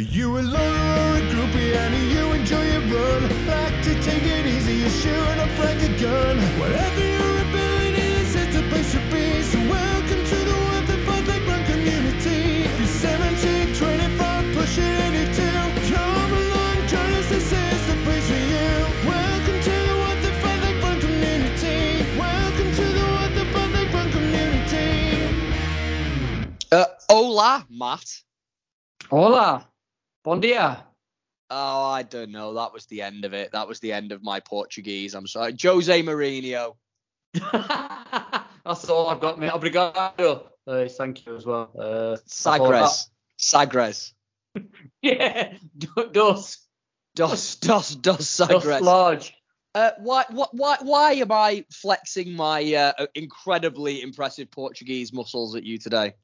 Are you a loner or a groupie and do you enjoy your run? Like to take it easy, you're shooting up like a gun. Whatever your ability is, it's a place to be. So welcome to the What the Fartlek Run community. If you're 17, 25, pushing 82, come along, join us, this is the place for you. Welcome to the What the Fartlek Run community. Welcome to the What the Fartlek Run community. Uh, hola, Matt. Hola. Bon dia. Oh, I don't know. That was the end of it. That was the end of my Portuguese. I'm sorry. Jose Mourinho. That's all I've got, mate. Obrigado. Uh, thank you as well. Uh, Sagres. Sagres. Yeah. Do- Dos. Dos, dos, dos Dos Sagres. large. Uh, why, wh- why, why am I flexing my uh, incredibly impressive Portuguese muscles at you today?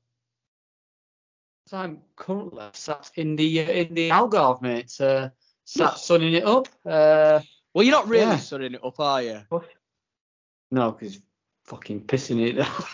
So I'm currently sat in the uh, in the Algarve, mate. Uh, sat sunning it up. Uh, Well, you're not really Yeah. sunning it up, are you? no, because fucking pissing it. Out.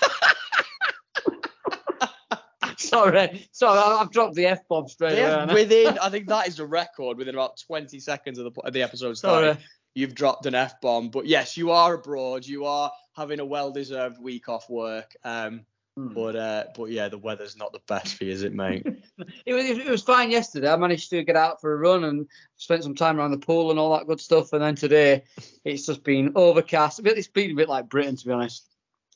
Sorry, sorry, I've dropped the f bomb straight away. Yeah, haven't within, I think that is a record. Within about 20 seconds of the, of the episode starting, Sorry. you've dropped an F bomb. But yes, you are abroad. You are having a well deserved week off work. Um, Hmm. but uh, but yeah, the weather's not the best for you, is it, mate? It was, it was fine yesterday. I managed to get out for a run and spent some time around the pool and all that good stuff. And then today, it's just been overcast. It's been a bit like Britain, to be honest.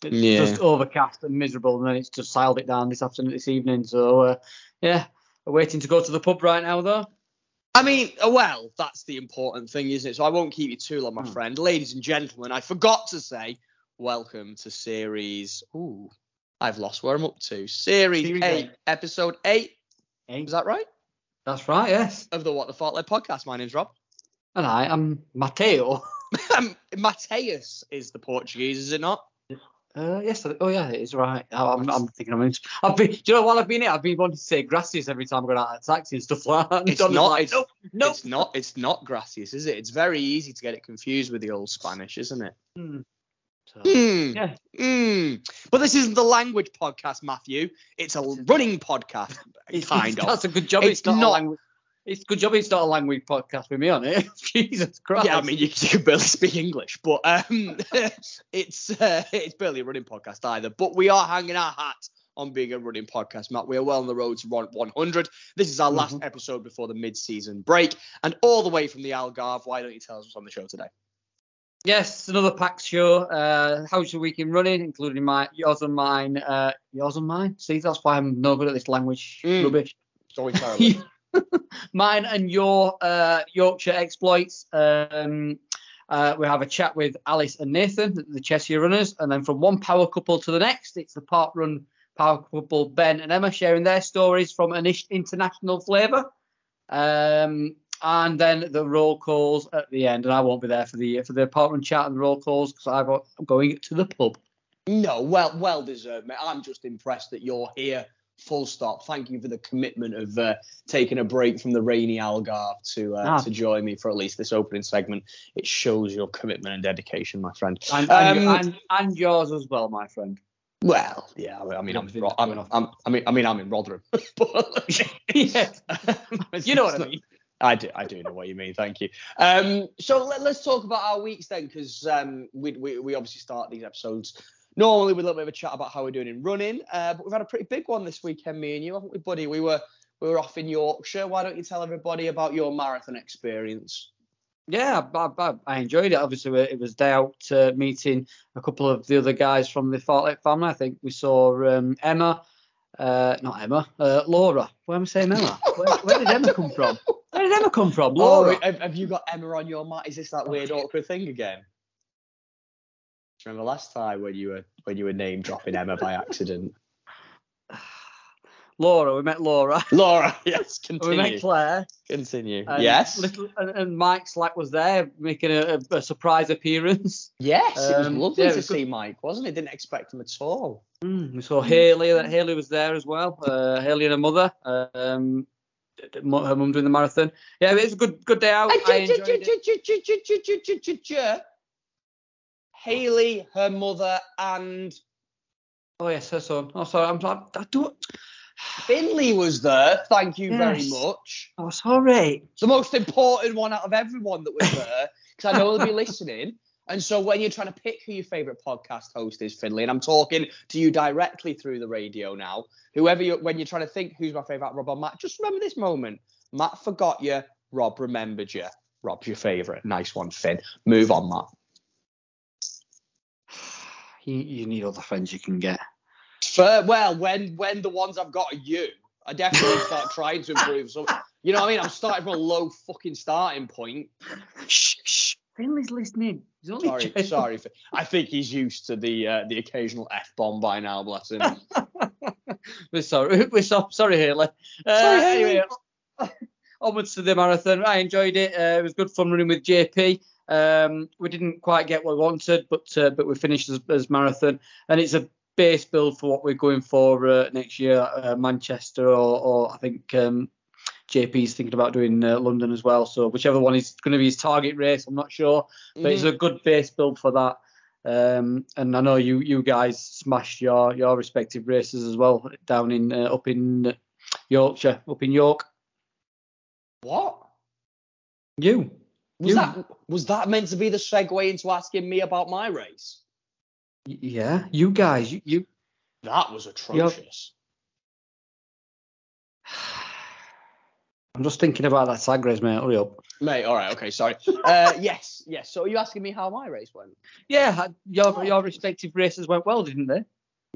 It's Yeah. just overcast and miserable. And then it's just siled it down this afternoon, this evening. So, uh, yeah, we're waiting to go to the pub right now, though. I mean, uh, well, that's the important thing, isn't it? So I won't keep you too long, my Hmm. friend. Ladies and gentlemen, I forgot to say welcome to series. Ooh, I've lost where I'm up to. Series, Series eight, eight. episode eight. Hey, Is that right? That's right, yes. Of the What the Fartlek podcast. My name's Rob. And I am Mateo. Mateus is the Portuguese, is it not? Uh, yes, oh yeah, it is right. I'm, I'm thinking I'm. I've been. Do you know while I've been here, I've been wanting to say gracias every time I go out of taxi and stuff like that. It's Donna's not, Like, it's- nope, nope. It's not. It's not gracias, is it? It's very easy to get it confused with the old Spanish, isn't it? Hmm. So, Hmm. Yeah. Hmm. But this isn't the language podcast, Matthew. It's a running podcast, It's- kind it's- of. That's a good job. It's It's, not, not- a language. It's good job. It's not a language podcast with me on it. Jesus Christ. Yeah, I mean, you, you can barely speak English, but um, it's uh, it's barely a running podcast either. But we are hanging our hat on being a running podcast, Matt. We are well on the road to run 100. This is our last Mhm. episode before the mid-season break, and all the way from the Algarve. Why don't you tell us what's on the show today? Yes, another packed show. Uh, how's your week in running, including my yours and mine. Uh, yours and mine. See, that's why I'm no good at this language Mm. rubbish. It's always terrible. mine and your uh, Yorkshire exploits. Um, uh, we have a chat with Alice and Nathan, the- the Cheshire runners, and then from one power couple to the next, it's the park run power couple Ben and Emma sharing their stories from an international flavour. Um, and then the roll calls at the end, and I won't be there for the for the run chat and the roll calls because I'm going to the pub. No, well, well deserved, mate. I'm just impressed that you're here. Full stop. Thank you for the commitment of uh, taking a break from the rainy Algarve to uh, Ah. to join me for at least this opening segment. It shows your commitment and dedication, my friend. And, and, Um, and, and yours as well, my friend. Well, yeah. I mean, I'm, I'm, off. I'm, I mean, I mean, I'm in Rotherham. but yeah, you know what I mean. I do, I do know what you mean. Thank you. Um, so let, us talk about our weeks then, because um, we, we we obviously start these episodes normally with a little bit of a chat about how we're doing in running, uh, but we've had a pretty big one this weekend, me and you, haven't we, buddy? We were we were off in Yorkshire. Why don't you tell everybody about your marathon experience? Yeah, I, I, I enjoyed it. Obviously, it was day out uh, meeting a couple of the other guys from the Fartlek family. I think we saw um, Emma, uh, not Emma, uh, Laura. Why am I saying Emma? Where, where did Emma come from? Where did Emma come from? Laura. Oh, have, have you got Emma on your mind? Is this that weird awkward thing again? Do you remember last time when you were when you were name dropping Emma by accident? Laura. We met Laura. Laura, yes, continue. we met Claire. Continue. and yes. Little, and, and Mike Slack was there making a, a, surprise appearance. Yes, it was Um, lovely yeah, to was good. see Mike, wasn't it? Didn't expect him at all. Mm, we saw Haley. That Haley was there as well. Uh, Haley and her mother. Um, her mum doing the marathon. Yeah, it was a good good day out. I enjoyed it. Haley, her mother, and Oh yes, her son. Oh sorry, I'm I, I don't. Finley was there. Thank you very Yes. much. Oh, sorry. It's the most important one out of everyone that was there because I know they'll be listening. And so when you're trying to pick who your favourite podcast host is, Finley, and I'm talking to you directly through the radio now, whoever you when you're trying to think who's my favourite, Rob or Matt, just remember this moment. Matt forgot you. Rob remembered you. Rob's your favourite. Nice one, Finn. Move on, Matt. You, you need other friends you can get. Fair, well, when when the ones I've got are you, I definitely start trying to improve. So you know what I mean? I'm starting from a low fucking starting point. Shh, shh. Finley's listening. He's only Sorry, joking. sorry. I think he's used to the uh, the occasional f bomb by now. Bless him. We're sorry. We're so, sorry, Haley. Uh, Sorry, Hayley. Anyway, onwards to the marathon. I enjoyed it. Uh, it was good fun running with JP. Um, we didn't quite get what we wanted, but uh, but we finished as, as marathon, and it's a base build for what we're going for uh, next year, uh, Manchester, or, or I think um, JP's thinking about doing uh, London as well. So whichever one is going to be his target race, I'm not sure, but it's a good base build for that. Um, and I know you you guys smashed your your respective races as well down in uh, up in Yorkshire, up in York. what You. was You- that? Was that meant to be the segue into asking me about my race? Y- Yeah, you guys, you, you That was atrocious. I'm just thinking about that tag race, mate. Hurry up. Mate, all right, okay, sorry. Uh, yes, yes. So are you asking me how my race went? Yeah, your your respective races went well, didn't they?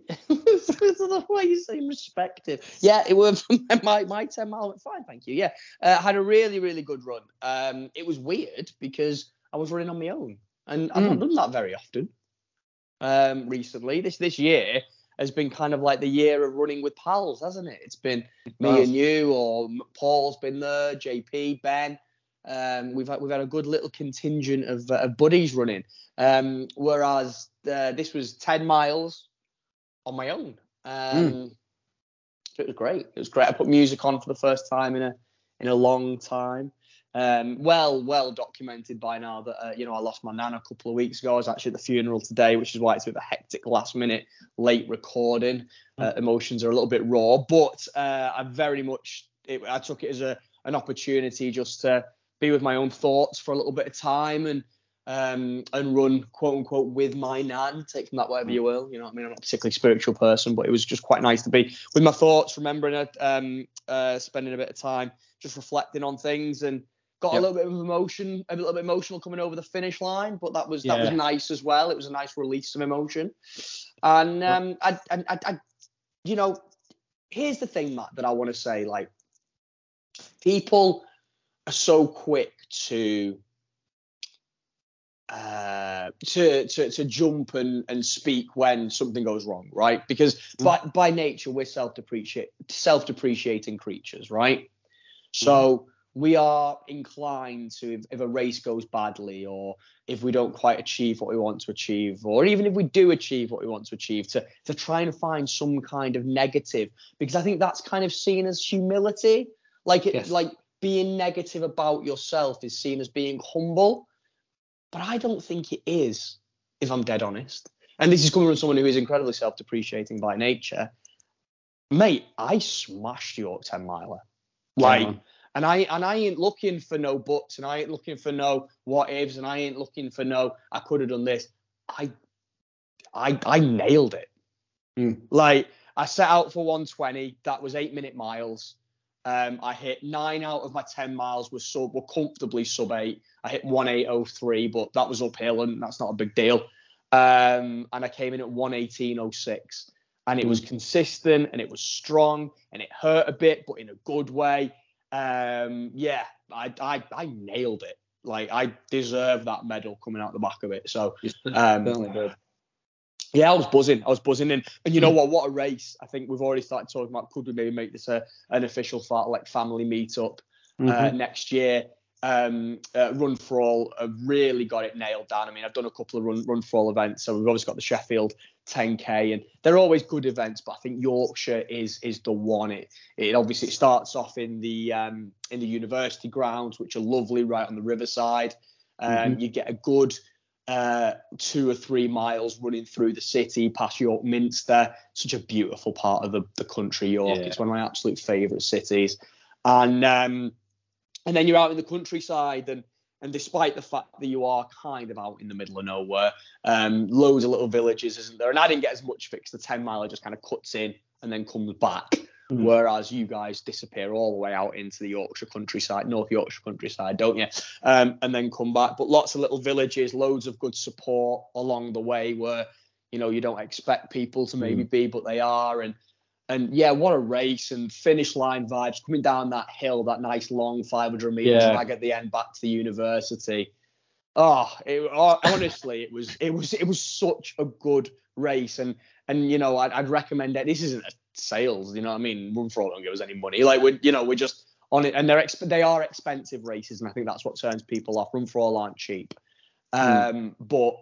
the way you say respective. Yeah, it was my my ten mile went fine, thank you. Yeah, uh, I had a really really good run. Um, it was weird because I was running on my own, and I've not Mm. done that very often. Um, recently, this this year has been kind of like the year of running with pals, hasn't it? It's been me and you, or Paul's been there, JP, Ben. Um, we've had, we've had a good little contingent of, uh, of buddies running. Um, whereas uh, this was ten miles on my own. Um, so It was great. It was great. I put music on for the first time in a in a long time. Um, well, well documented by now that uh, you know I lost my nan a couple of weeks ago. I was actually at the funeral today, which is why it's a bit of a hectic last minute late recording. Uh, emotions are a little bit raw, but uh, I very much it, I took it as a an opportunity just to be with my own thoughts for a little bit of time and um, and run quote unquote with my nan. Take from that whatever you will. You know I mean? I'm not a particularly spiritual person, but it was just quite nice to be with my thoughts, remembering it, um, uh, spending a bit of time just reflecting on things and got Yep. a little bit of emotion, a little bit emotional coming over the finish line, but that was that was nice as well. It was a nice release of emotion. And um, I, I, I, I, you know, here's the thing, Matt, that I want to say. Like, people are so quick to uh, to, to to jump and, and speak when something goes wrong, right? Because by by nature we're self depreciate self depreciating creatures, right? So we are inclined to if, if a race goes badly or if we don't quite achieve what we want to achieve or even if we do achieve what we want to achieve to to try and find some kind of negative. Because i think that's kind of seen as humility. Like it Yes. like being negative about yourself is seen as being humble. But i don't think it is if i'm dead honest. And this is coming from someone who is incredibly self-depreciating by nature. Mate i smashed york 10 miler. Like man. And I and I ain't looking for no buts and I ain't looking for no what ifs and I ain't looking for no I could have done this. I I I nailed it. Mm. Like I set out for 120. That was eight minute miles. Um, I hit nine out of my 10 miles were sub were comfortably sub eight. I hit 1803, but that was uphill and that's not a big deal. Um, and I came in at 11806 and it was consistent and it was strong and it hurt a bit, but in a good way. Um, yeah, I, I I nailed it. Like I deserve that medal coming out the back of it. So um, yeah, I was buzzing. I was buzzing, and and you know what? What a race! I think we've already started talking about could we maybe make this a an official like family meetup uh, Mhm. next year. Um, uh, run for all have really got it nailed down. I mean, I've done a couple of run run for all events, so we've always got the Sheffield 10k, and they're always good events. But I think Yorkshire is is the one. It it obviously it starts off in the um, in the university grounds, which are lovely, right on the riverside. Um, You get a good uh, two or three miles running through the city past York Minster. Such a beautiful part of the, the country, York. Yeah. It's one of my absolute favourite cities. And um, and then you're out in the countryside and and despite the fact that you are kind of out in the middle of nowhere, um, loads of little villages, isn't there? And I didn't get as much fixed. The 10 mile just kind of cuts in and then comes back. Mhm. Whereas you guys disappear all the way out into the Yorkshire countryside, North Yorkshire countryside, don't you? Um, and then come back. But lots of little villages, loads of good support along the way where, you know, you don't expect people to maybe be, but they are. And and yeah, what a race and finish line vibes coming down that hill, that nice long 500 meter Yeah. drag at the end back to the university. Oh, it, oh, honestly, it was it was it was such a good race, and and you know I'd, I'd recommend it. This isn't a sales, you know what I mean? Run for all don't give us any money. Like we, you know, we're just on it, and they're exp- they are expensive races, and I think that's what turns people off. Run for all aren't cheap, hmm. um, but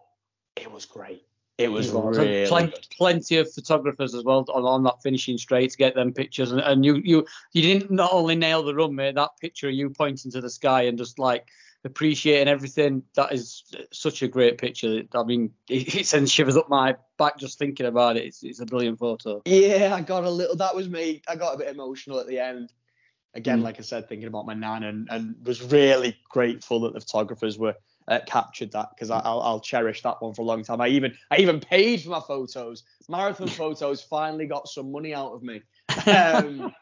it was great. It was really plen- good. plenty of photographers as well on, on that finishing straight to get them pictures. And, and you you you didn't not only nail the run, mate. That picture of you pointing to the sky and just like appreciating everything. That is such a great picture. I mean, it, it sends shivers up my back just thinking about it. It's, it's a brilliant photo. Yeah, I got a little. That was me. I got a bit emotional at the end. Again, Mm. like I said, thinking about my nan, and, and was really grateful that the photographers were uh, captured that because I'll, I'll cherish that one for a long time. I even I even paid for my photos. Marathon photos finally got some money out of me. Um,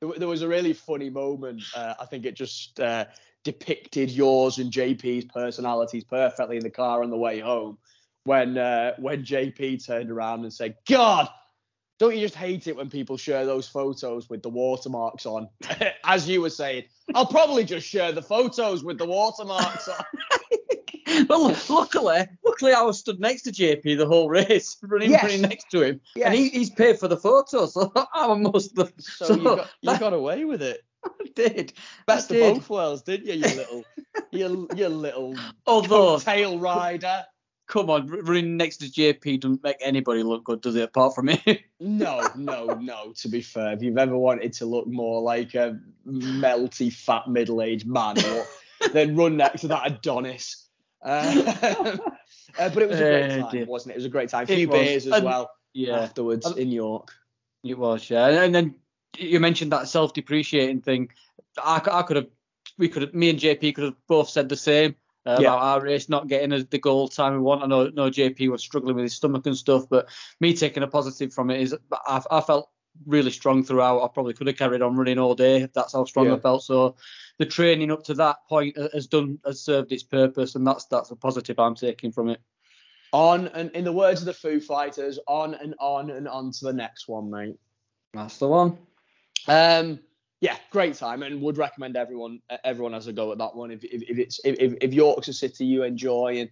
there, there was a really funny moment. Uh, I think it just uh, depicted yours and JP's personalities perfectly in the car on the way home when uh, when JP turned around and said, "God, don't you just hate it when people share those photos with the watermarks on?" As you were saying, I'll probably just share the photos with the watermarks on. well, luckily, luckily I was stood next to JP the whole race, running, Yes. running next to him, Yes. and he, he's paid for the photos, so I'm most the So, you, got, you got away with it. I did. Best I of both worlds, didn't you? You little, you, you little Although, tail rider. Come on, running next to JP doesn't make anybody look good, does it? Apart from me. No, no, no. To be fair, if you've ever wanted to look more like a melty, fat, middle-aged man, or, then run next to that Adonis. Uh, uh, but it was a great Oh, time, dear. wasn't it? It was a great time. A few beers as And- well yeah, afterwards Um, in York. it was. Yeah, and, and then you mentioned that self-depreciating thing. I, I could have, we could have, me and JP could have both said the same. Uh, Yeah. About our race not getting the goal time we want. I know, no JP was struggling with his stomach and stuff, but me taking a positive from it is I, I felt really strong throughout. I probably could have carried on running all day. If that's how strong Yeah. I felt. So the training up to that point has done has served its purpose, and that's that's a positive I'm taking from it. On and in the words of the Foo Fighters, on and on and on to the next one, mate. That's the one. Um, yeah, great time, and would recommend everyone everyone has a go at that one. If if, if it's if, if- if York's a city you enjoy, and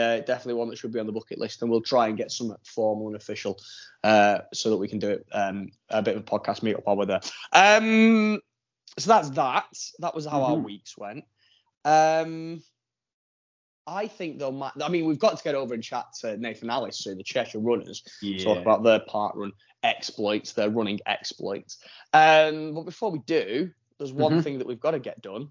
uh, definitely one that should be on the bucket list, and we'll try and get some formal and official, uh, so that we can do it um, a bit of a podcast meetup while we're there. Um, so that's that. That was how our Mhm. weeks went. Um, I think though, Matt, I mean, we've got to get over and chat to Nathan Alice, so the Cheshire Runners talk about their parkrun exploits, their running exploits. Um, but before we do, there's one Mhm. thing that we've got to get done.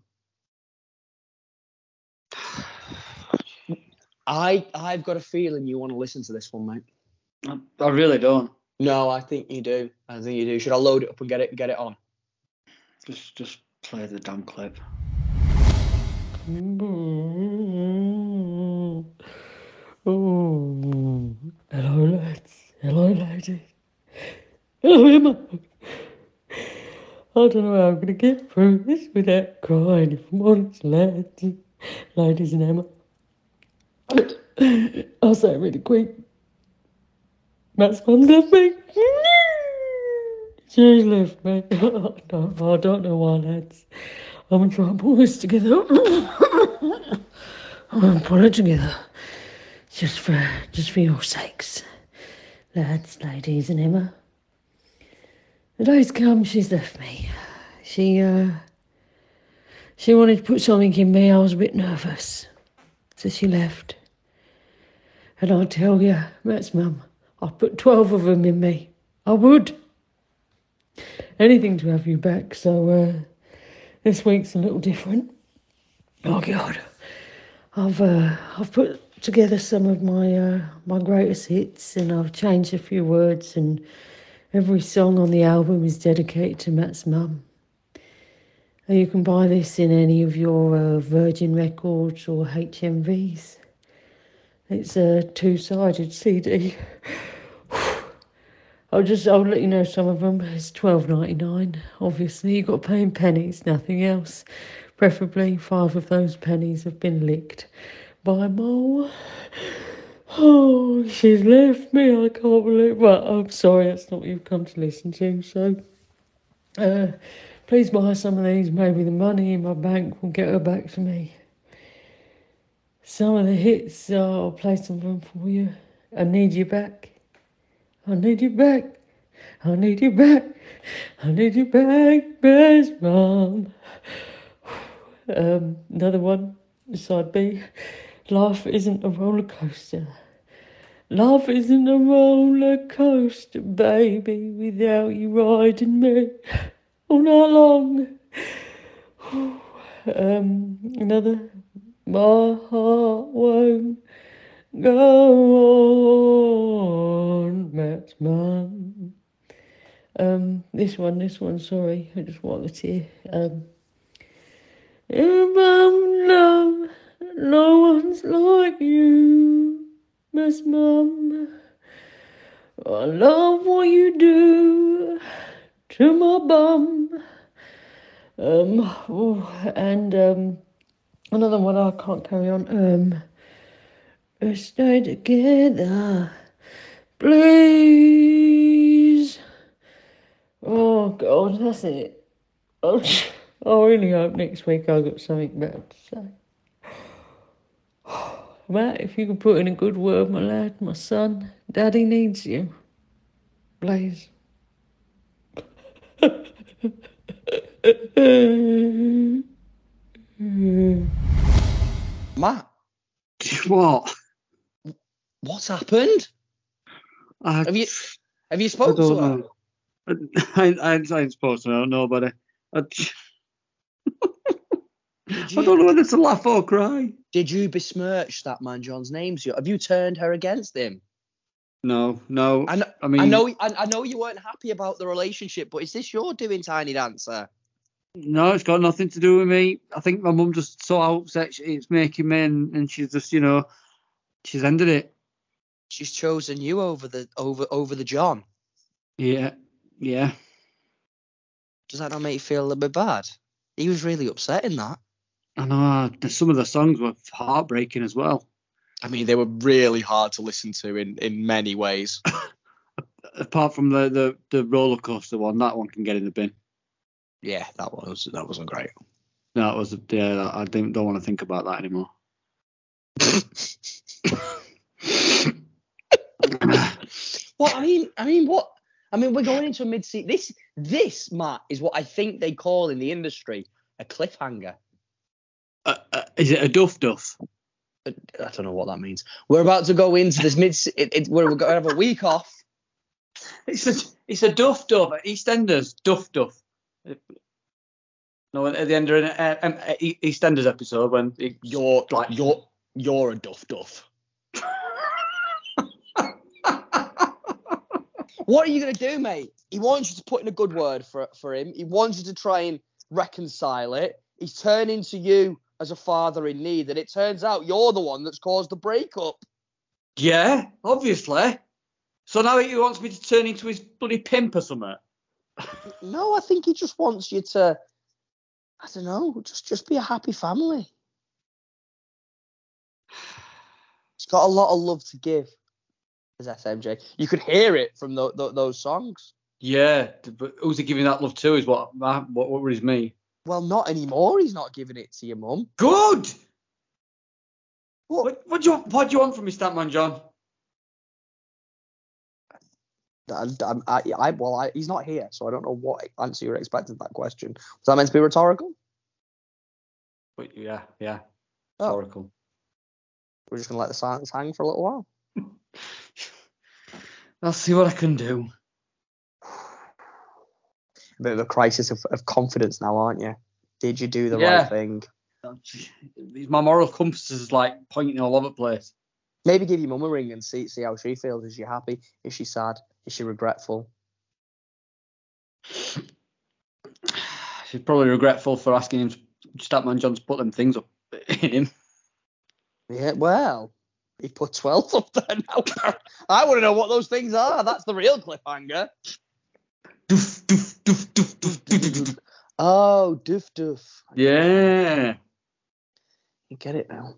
I I've got a feeling you want to listen to this one, mate. I, I really don't. No, I think you do. I think you do. Should I load it up and get it get it on? Just just play the damn clip. Oh. oh, hello, lads. Hello, ladies. Hello, Emma. I don't know how I'm going to get through this without crying, if I'm honest, lads. Ladies and Emma. I'll say it really quick. Matt's mum's left me. She's left me. no, I don't know why, lads. I'm going to pull this together. I'm to pull it together. Just for just for your sakes, lads, ladies, and Emma. The day's come. She's left me. She uh, she wanted to put something in me. I was a bit nervous, so she left. And I'll tell you, that's mum, I'd put twelve of them in me. I would. Anything to have you back. So uh, this week's a little different. Oh God. I've uh, I've put together some of my uh, my greatest hits, and I've changed a few words, and every song on the album is dedicated to Matt's mum. You can buy this in any of your uh, Virgin Records or HMVs. It's a two-sided CD. I'll just I'll let you know some of them. It's twelve ninety nine. Obviously, you got to pay in pennies, nothing else. Preferably five of those pennies have been licked by Mo. Oh, she's left me. I can't believe. Well, I'm sorry, that's not what you've come to listen to. So, uh, please buy some of these. Maybe the money in my bank will get her back to me. Some of the hits, uh, I'll play some of them for you. I need you back. I need you back. I need you back. I need you back, best mom. Um, another one, side B. Life isn't a roller coaster. Life isn't a roller coaster, baby, without you riding me all night long. Um, another, my heart won't go on, Matt's mum. Um, this one, this one, sorry, I just want a tear. Um, mum, love, no one's like you, Miss Mum. I love what you do to my bum. Um, oh, and um, another one I can't carry on. Um, let's stay together, please. Oh God, that's it. Oh, Oh, I really hope next week I've got something better to say. Matt, if you could put in a good word, my lad, my son, Daddy needs you. Please. Matt, What? what's happened? I, Have you have you spoken to her? know. I, I, I ain't supposed to know nobody. I, Did I don't know whether to laugh or cry. did you besmirch that man John's name? Have you turned her against him? No, no. I know, I mean, I know, I, I know you weren't happy about the relationship, but is this your doing, Tiny Dancer? No, it's got nothing to do with me. I think my mum just so upset she- it's making me, and, and she's just, you know, she's ended it. She's chosen you over the over over the John. Yeah, yeah. Does that not make you feel a little bit bad? He was really upset in that. I know. uh, Some of the songs were heartbreaking as well. I mean, they were really hard to listen to in in many ways. Apart from the, the, the roller coaster one, that one can get in the bin. yeah, that was that wasn't great. No, That was yeah. I don't don't want to think about that anymore. Well, I mean, I mean, what? I mean, we're going into a mid-season. This, this, Matt, is what I think they call in the industry a cliffhanger. Uh, uh, is it a duff duff? I don't know what that means. We're about to go into this mid. It, it, we're going to have a week off. It's a it's a duff duff. EastEnders duff duff. No, at the end of an uh, um, uh, EastEnders episode when You're Like- you're you're a duff duff. What are you gonna do, mate? He wants you to put in a good word for for him. He wants you to try and reconcile it. He's turning to you as a father in need, and it turns out you're the one that's caused the breakup. yeah, obviously. So now he wants me to turn into his bloody pimp or something. No, I think he just wants you to. I don't know. Just just be a happy family. He's got a lot of love to give. As SMJ, you could hear it from tho- tho- those songs. Yeah, but who's he giving that love to? Is what what what worries me. Well, not anymore. He's not giving it to your mum. Good. What? What what do you what do you want from me, Statman John? I, I, I, well, I, he's not here, so I don't know what answer you're expecting to that question. Was that meant to be rhetorical? But yeah, yeah. Oh. Oracle. We're just gonna let the silence hang for a little while. I'll see what I can do. A bit of a crisis of, of confidence now, aren't you? Did you do the Yeah. right thing? My moral compass is like pointing all over the place. Maybe give your mum a ring and see see how she feels. Is she happy? Is she sad? Is she regretful? She's probably regretful for asking him, Statman John, to put them things up in him. Yeah, well, he put 12 up there now. I want to know what those things are. That's the real cliffhanger. Doof, doof, doof, doof, doof, doof, doof, doof. Oh, doof doof. Yeah. You get it now.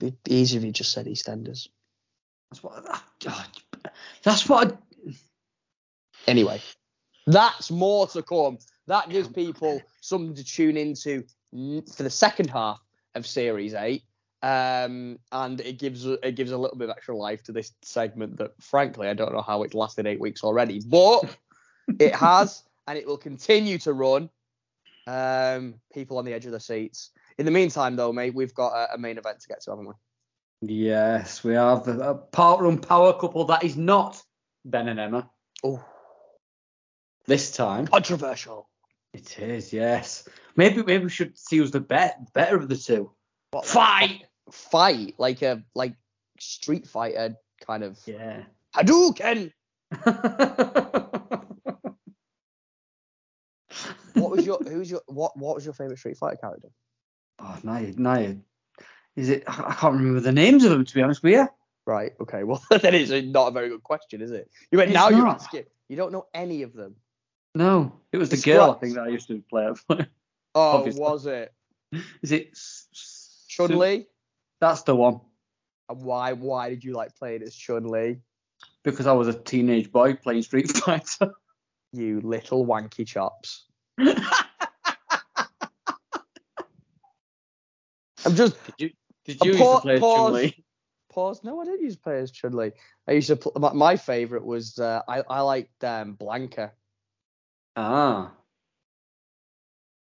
It'd Be easy if you just said EastEnders. That's what. ah, That's what. I, Anyway, that's more to come. That gives people something to tune into for the second half of Series 8. Um, and it gives a- it gives a little bit of extra life to this segment that, frankly, I don't know how it's lasted eight weeks already, but it has, and it will continue to run. Um, people on the edge of the seats. In the meantime, though, mate, we've got a, a main event to get to, haven't we? yes, we have a, a parkrun power couple that is not Ben and Emma Oh, this time. controversial. It is, yes. Maybe maybe we should see who's the bet, better of the two. What, Fight. Fight like a like Street Fighter kind of Yeah. Hadouken. What was your who's your what what was your favorite Street Fighter character? oh, now you, now you, is it? I can't remember the names of them to be honest with you. Right. Okay. Well, that is not a very good question, is it? You went It's now you're asking. You don't know any of them. No, it was the girl I think that I used to play. Oh, Obviously. was it Is it Chun Li? That's the one. And why why did you like playing as Chun Li? Because I was a teenage boy playing Street Fighter. You little wanky chops. I'm just Did you? Did you used pa- to play pause. Chun Li? pause. No, I didn't use play as Chun Li. I used to. Pl- my, my favorite was uh, I I liked um, Blanka. Ah.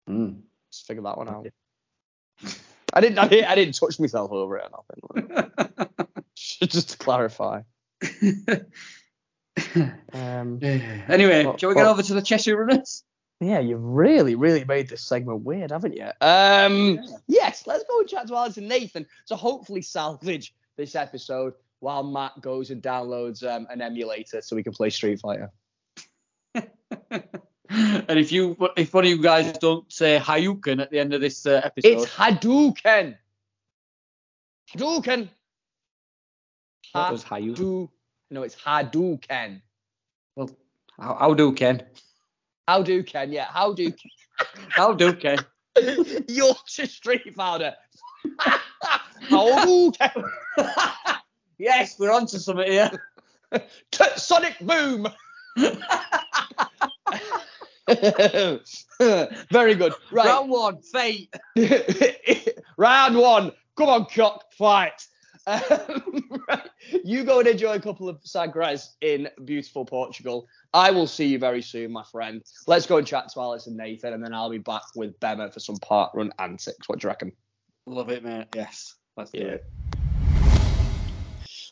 Hmm. Just figure that one out. I didn't, I didn't. I didn't touch myself over it or nothing. Just to clarify. Um, anyway, Well- shall we get well- over to the Cheshire Runners? yeah, you've really, really made this segment weird, haven't you? Um, yes, let's go and chat to Alice and Nathan to hopefully salvage this episode while Matt goes and downloads um, an emulator so we can play Street Fighter. and if you, if one of you guys don't say Hayuken at the end of this uh, episode, It's Hadouken. Hadouken. what was Hayuken? No, it's Hadouken. Well, how, how do Ken? How do Ken? Yeah, how do How do Ken? Yorkshire Street Fighter. how do Ken? yes, we're on to something here. Sonic Boom. Very good. Right. Round one, fate. Round one. Come on, cock, fight. Um, right. You go and enjoy a couple of sagres in beautiful Portugal. I will see you very soon, my friend. Let's go and chat to Alice and Nathan, and then I'll be back with Bemma for some parkrun antics. What do you reckon? Love it, mate. Yes, let's do Yeah. it.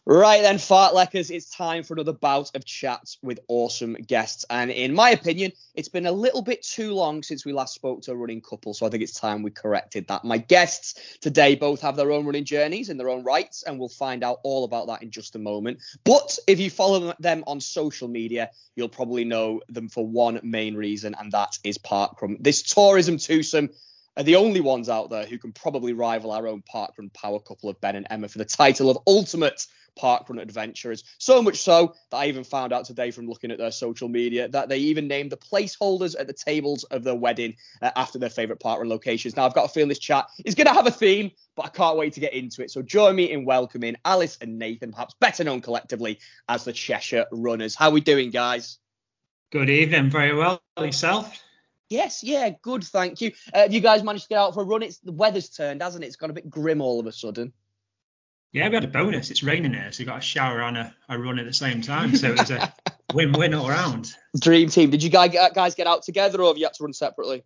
Right then, fartleckers, it's time for another bout of chats with awesome guests. And in my opinion, it's been a little bit too long since we last spoke to a running couple, so I think it's time we corrected that. My guests today both have their own running journeys in their own rights, and we'll find out all about that in just a moment. But if you follow them on social media, you'll probably know them for one main reason, and that is Parkrun. This tourism twosome are the only ones out there who can probably rival our own parkrun power couple of Ben and Emma for the title of ultimate parkrun adventurers. So much so that I even found out today from looking at their social media that they even named the placeholders at the tables of their wedding uh, after their favourite parkrun locations. Now I've got a feeling this chat is going to have a theme, but I can't wait to get into it. So join me in welcoming Alice and Nathan, perhaps better known collectively as the Cheshire Runners. How are we doing, guys? Good evening. Very well. Yourself? Yes, yeah, good, thank you. Uh, have you guys managed to get out for a run? It's the weather's turned, hasn't it? It's gone a bit grim all of a sudden. Yeah, we had a bonus. It's raining here, so you got a shower and a, a run at the same time. So it was a win-win all round. Dream team. Did you guys get, guys get out together, or have you had to run separately?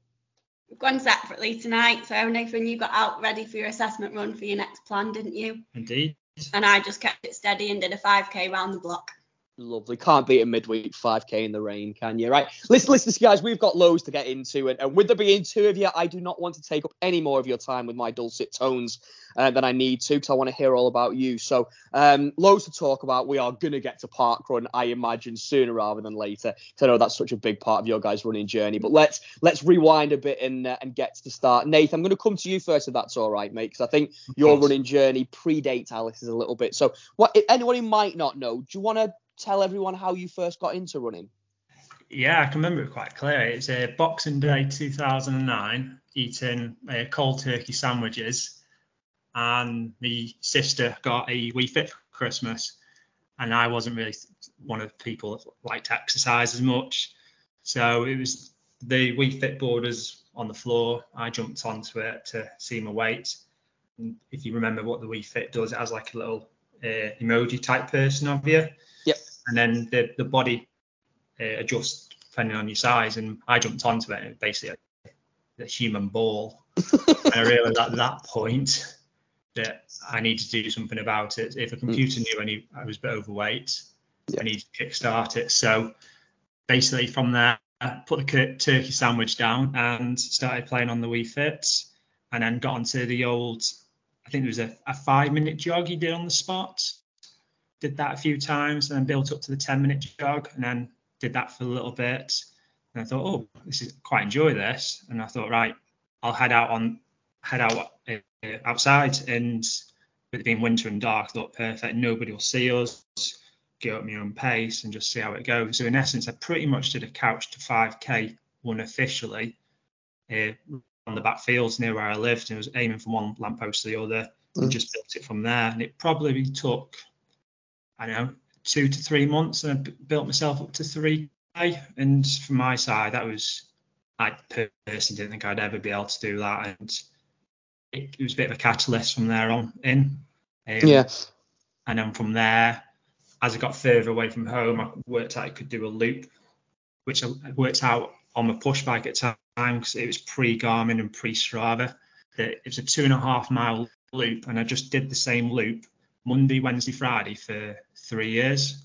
We've gone separately tonight. So Nathan, you got out ready for your assessment run for your next plan, didn't you? Indeed. And I just kept it steady and did a 5k round the block. Lovely. Can't beat a midweek 5k in the rain, can you? Right. Listen, listen, guys, we've got loads to get into. And, and with there being two of you, I do not want to take up any more of your time with my dulcet tones uh, than I need to because I want to hear all about you. So, um, loads to talk about. We are going to get to park run, I imagine, sooner rather than later because I know that's such a big part of your guys' running journey. But let's let's rewind a bit and, uh, and get to the start. Nathan, I'm going to come to you first if that's all right, mate, because I think your running journey predates Alice's a little bit. So, what if anyone who might not know, do you want to tell everyone how you first got into running? Yeah, I can remember it quite clear. It's a Boxing Day 2009, eating uh, cold turkey sandwiches, and my sister got a Wii Fit for Christmas, and I wasn't really one of the people that liked to exercise as much, so it was the Wii Fit board was on the floor. I jumped onto it to see my weight. And if you remember what the Wii Fit does, it has like a little uh, emoji type person of you. And then the the body uh, adjusts depending on your size. And I jumped onto it, and it basically a, a human ball. and I realised at that point that I needed to do something about it. If a computer knew I, knew I was a bit overweight, Yeah. I needed to kickstart it. So basically, from there, I put the turkey sandwich down and started playing on the Wii Fit, and then got onto the old. I think there was a, a five minute jog you did on the spot. Did that a few times, and then built up to the ten minute jog, and then did that for a little bit. And I thought, oh, this is quite enjoy this. And I thought, right, I'll head out on head out uh, outside. And with it being winter and dark, I thought perfect. Nobody will see us. Go at my own pace and just see how it goes. So in essence, I pretty much did a couch to 5k unofficially uh, on the back fields near where I lived, and was aiming from one lamppost to the other, Mm. and just built it from there. And it probably took, I don't know, two to three months, and I built myself up to three. And from my side, that was I personally didn't think I'd ever be able to do that, and it, it was a bit of a catalyst from there on in. Um, Yeah. and then from there, as I got further away from home, I worked out I could do a loop, which I worked out on my push bike at time because it was pre Garmin and pre Strava. That it was a two and a half mile loop, and I just did the same loop Monday, Wednesday, Friday for three years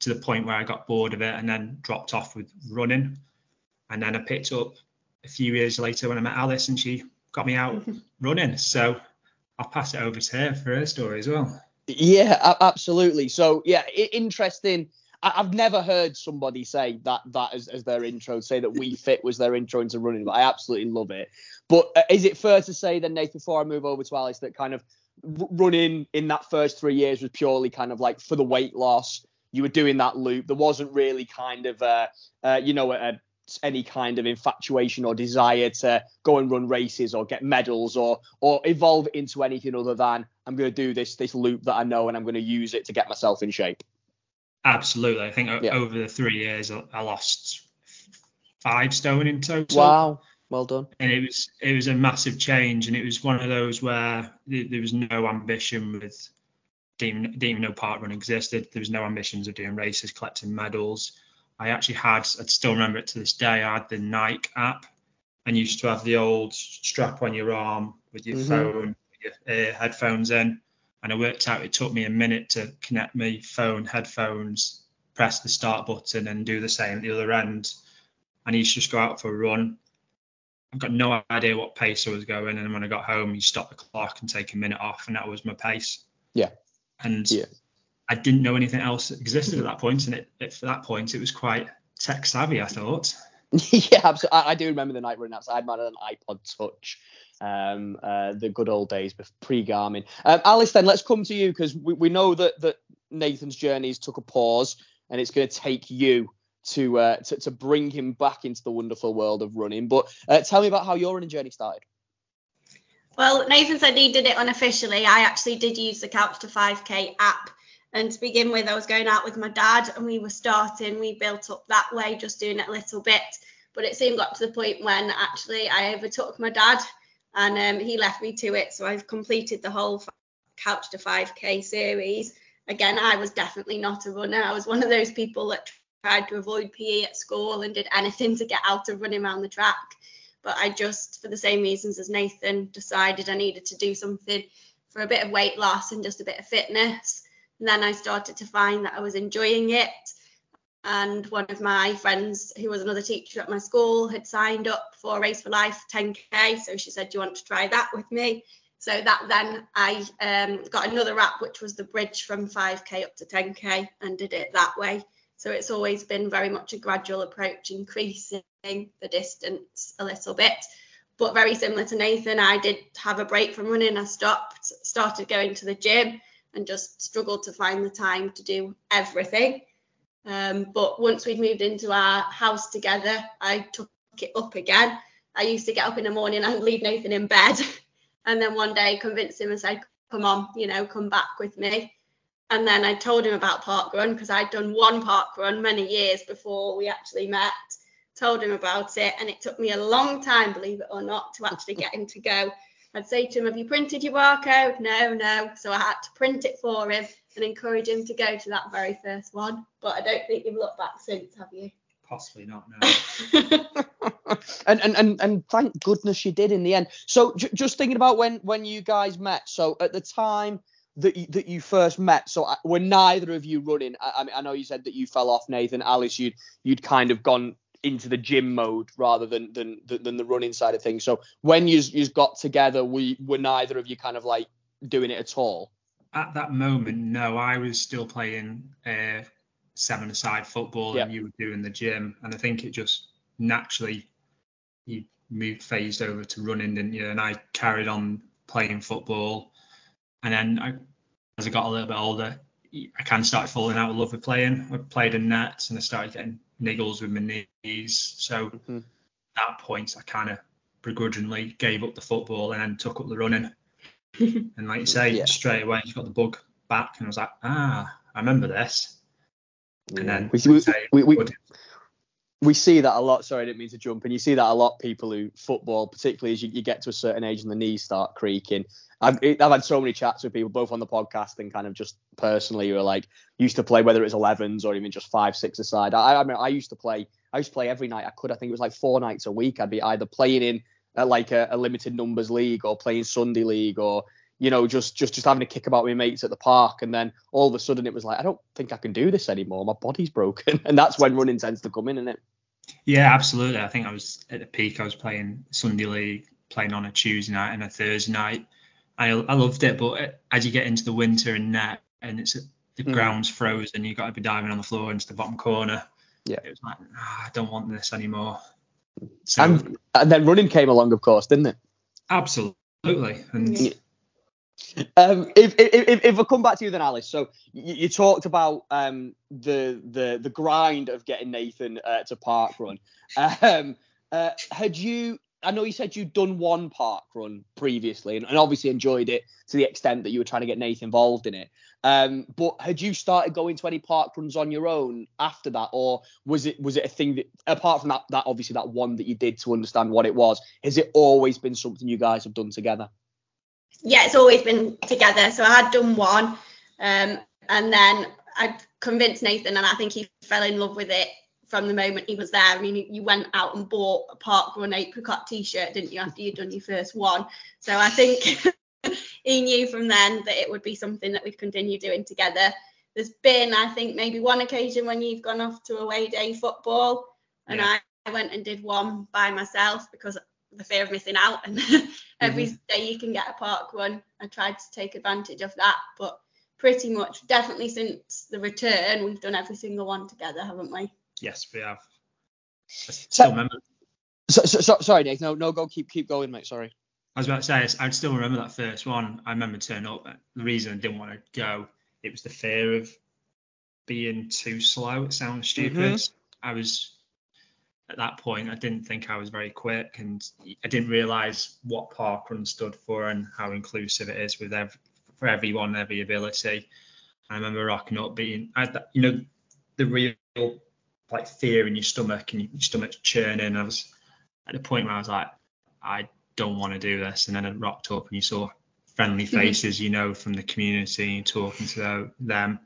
to the point where I got bored of it and then dropped off with running. And then I picked up a few years later when I met Alice and she got me out running. So I'll pass it over to her for her story as well. Yeah, absolutely. So yeah, interesting. I- I've never heard somebody say that that as, as their intro, say that Wii Fit was their intro into running, but I absolutely love it. But uh, is it fair to say then, Nathan, before I move over to Alice, that kind of r- running in that first three years was purely kind of like for the weight loss? You were doing that loop. There wasn't really kind of, uh, uh, you know, a, any kind of infatuation or desire to go and run races or get medals or or evolve into anything other than I'm going to do this this loop that I know and I'm going to use it to get myself in shape. Absolutely. I think Yeah. over the three years, I I lost five stone in total. Wow, well done. and it was it was a massive change and it was one of those where there was no ambition with didn't, didn't even know park run existed. There was no ambitions of doing races collecting medals. I actually had i still remember it to this day i had the nike app and used to have the old strap on your arm with your Mhm. phone your uh, headphones in. And i worked out it took me a minute to connect my phone headphones press the start button and do the same at the other end. And I used to just go out for a run I've got no idea what pace I was going, and when I got home, you stop the clock and take a minute off, and that was my pace. Yeah. And Yeah. I didn't know anything else existed at that point, and it, it, for that point, it was quite tech savvy, I thought. yeah, absolutely. I, I do remember the night running outside. I had an iPod Touch, um, uh, the good old days pre Garmin. Um, Alice, then let's come to you because we, we know that that Nathan's journeys took a pause, and it's going to take you to, uh, to to bring him back into the wonderful world of running. But uh, tell me about how your running journey started. Well, Nathan said he did it unofficially. I actually did use the Couch to 5K app. And to begin with, I was going out with my dad and we were starting. We built up that way, just doing it a little bit. But it soon got to the point when actually I overtook my dad and um, he left me to it. So I've completed the whole Couch to 5K series. Again, I was definitely not a runner. I was one of those people that tried to avoid PE at school and did anything to get out of running around the track but I just, for the same reasons as Nathan, decided I needed to do something for a bit of weight loss and just a bit of fitness. And then I started to find that I was enjoying it. And one of my friends, who was another teacher at my school, had signed up for Race for Life 10K. So she said, Do you want to try that with me? So that then I um, got another app, which was the bridge from 5K up to 10K, and did it that way. So it's always been very much a gradual approach, increasing the distance a little bit. But very similar to Nathan, I did have a break from running. I stopped, started going to the gym, and just struggled to find the time to do everything. Um, but once we'd moved into our house together, I took it up again. I used to get up in the morning and leave Nathan in bed, and then one day convinced him and said, "Come on, you know, come back with me." And then I told him about parkrun because I'd done one parkrun many years before we actually met. Told him about it, and it took me a long time, believe it or not, to actually get him to go. I'd say to him, Have you printed your barcode? No, no. So I had to print it for him and encourage him to go to that very first one. But I don't think you've looked back since, have you? Possibly not, no. and, and and and thank goodness you did in the end. So j- just thinking about when when you guys met. So at the time that you, that you first met, so uh, were neither of you running? I, I mean, I know you said that you fell off, Nathan. Alice, you'd you'd kind of gone into the gym mode rather than than than the running side of things. So when you you got together, we were neither of you kind of like doing it at all. At that moment, no, I was still playing uh, seven-a-side football, Yeah. and you were doing the gym, and I think it just naturally you moved phased over to running, didn't you? And I carried on playing football, and then I, as I got a little bit older, I kind of started falling out of love with playing. I played in nets, and I started getting niggles with my knees. So Mhm. at that point, I kind of begrudgingly gave up the football and then took up the running. and like you say, Yeah. straight away you got the bug back, and I was like, ah, I remember this. And then we, we, we, we, good. We see that a lot. Sorry, I didn't mean to jump. And you see that a lot. People who football, particularly as you, you get to a certain age and the knees start creaking. I've, I've had so many chats with people, both on the podcast and kind of just personally, who are like used to play whether it's 11s or even just five, six aside. I, I mean, I used to play. I used to play every night I could. I think it was like four nights a week. I'd be either playing in like a, a limited numbers league or playing Sunday league or you know just just just having a kick about with mates at the park. And then all of a sudden it was like I don't think I can do this anymore. My body's broken, and that's when running tends to come in, isn't it? Yeah, absolutely. I think I was at the peak. I was playing Sunday league, playing on a Tuesday night and a Thursday night. I I loved it, but as you get into the winter and net, and it's the Mm. ground's frozen, you've got to be diving on the floor into the bottom corner. Yeah. it was like ah, I don't want this anymore. So And, and then running came along, of course, didn't it? absolutely, and Yeah. Um, if, if, if, I come back to you then, Alice, so you, you talked about um, the, the the grind of getting Nathan uh, to parkrun. Um, uh, had you? I know you said you'd done one park run previously, and, and obviously enjoyed it to the extent that you were trying to get Nathan involved in it. Um, but had you started going to any parkruns on your own after that, or was it was it a thing that apart from that that obviously that one that you did to understand what it was, has it always been something you guys have done together? Yeah, it's always been together. So I had done one, um, and then I convinced Nathan, and I think he fell in love with it from the moment he was there. I mean, you went out and bought a parkrun apricot t-shirt, didn't you, after you'd done your first one? So I think he knew from then that it would be something that we'd continue doing together. There's been, I think, maybe one occasion when you've gone off to away day football, and Yeah. I, I went and did one by myself because the fear of missing out and every mm-hmm. day you can get a parkrun i tried to take advantage of that but pretty much definitely since the return we've done every single one together haven't we yes, we have. I still remember. So, so, so, sorry, Nick. No, no, go. Keep, keep going, mate. Sorry. I was about to say, I still remember that first one. I remember turning up. The reason I didn't want to go, it was the fear of being too slow. It sounds stupid. Mm-hmm. I was at that point. I didn't think I was very quick, and I didn't realise what parkrun stood for and how inclusive it is with for everyone, every ability. I remember rocking up, being, I, you know, the real like fear in your stomach and your stomach's churning. I was at the point where I was like, I don't want to do this. And then I rocked up and you saw friendly mm-hmm. faces, you know, from the community and talking to them.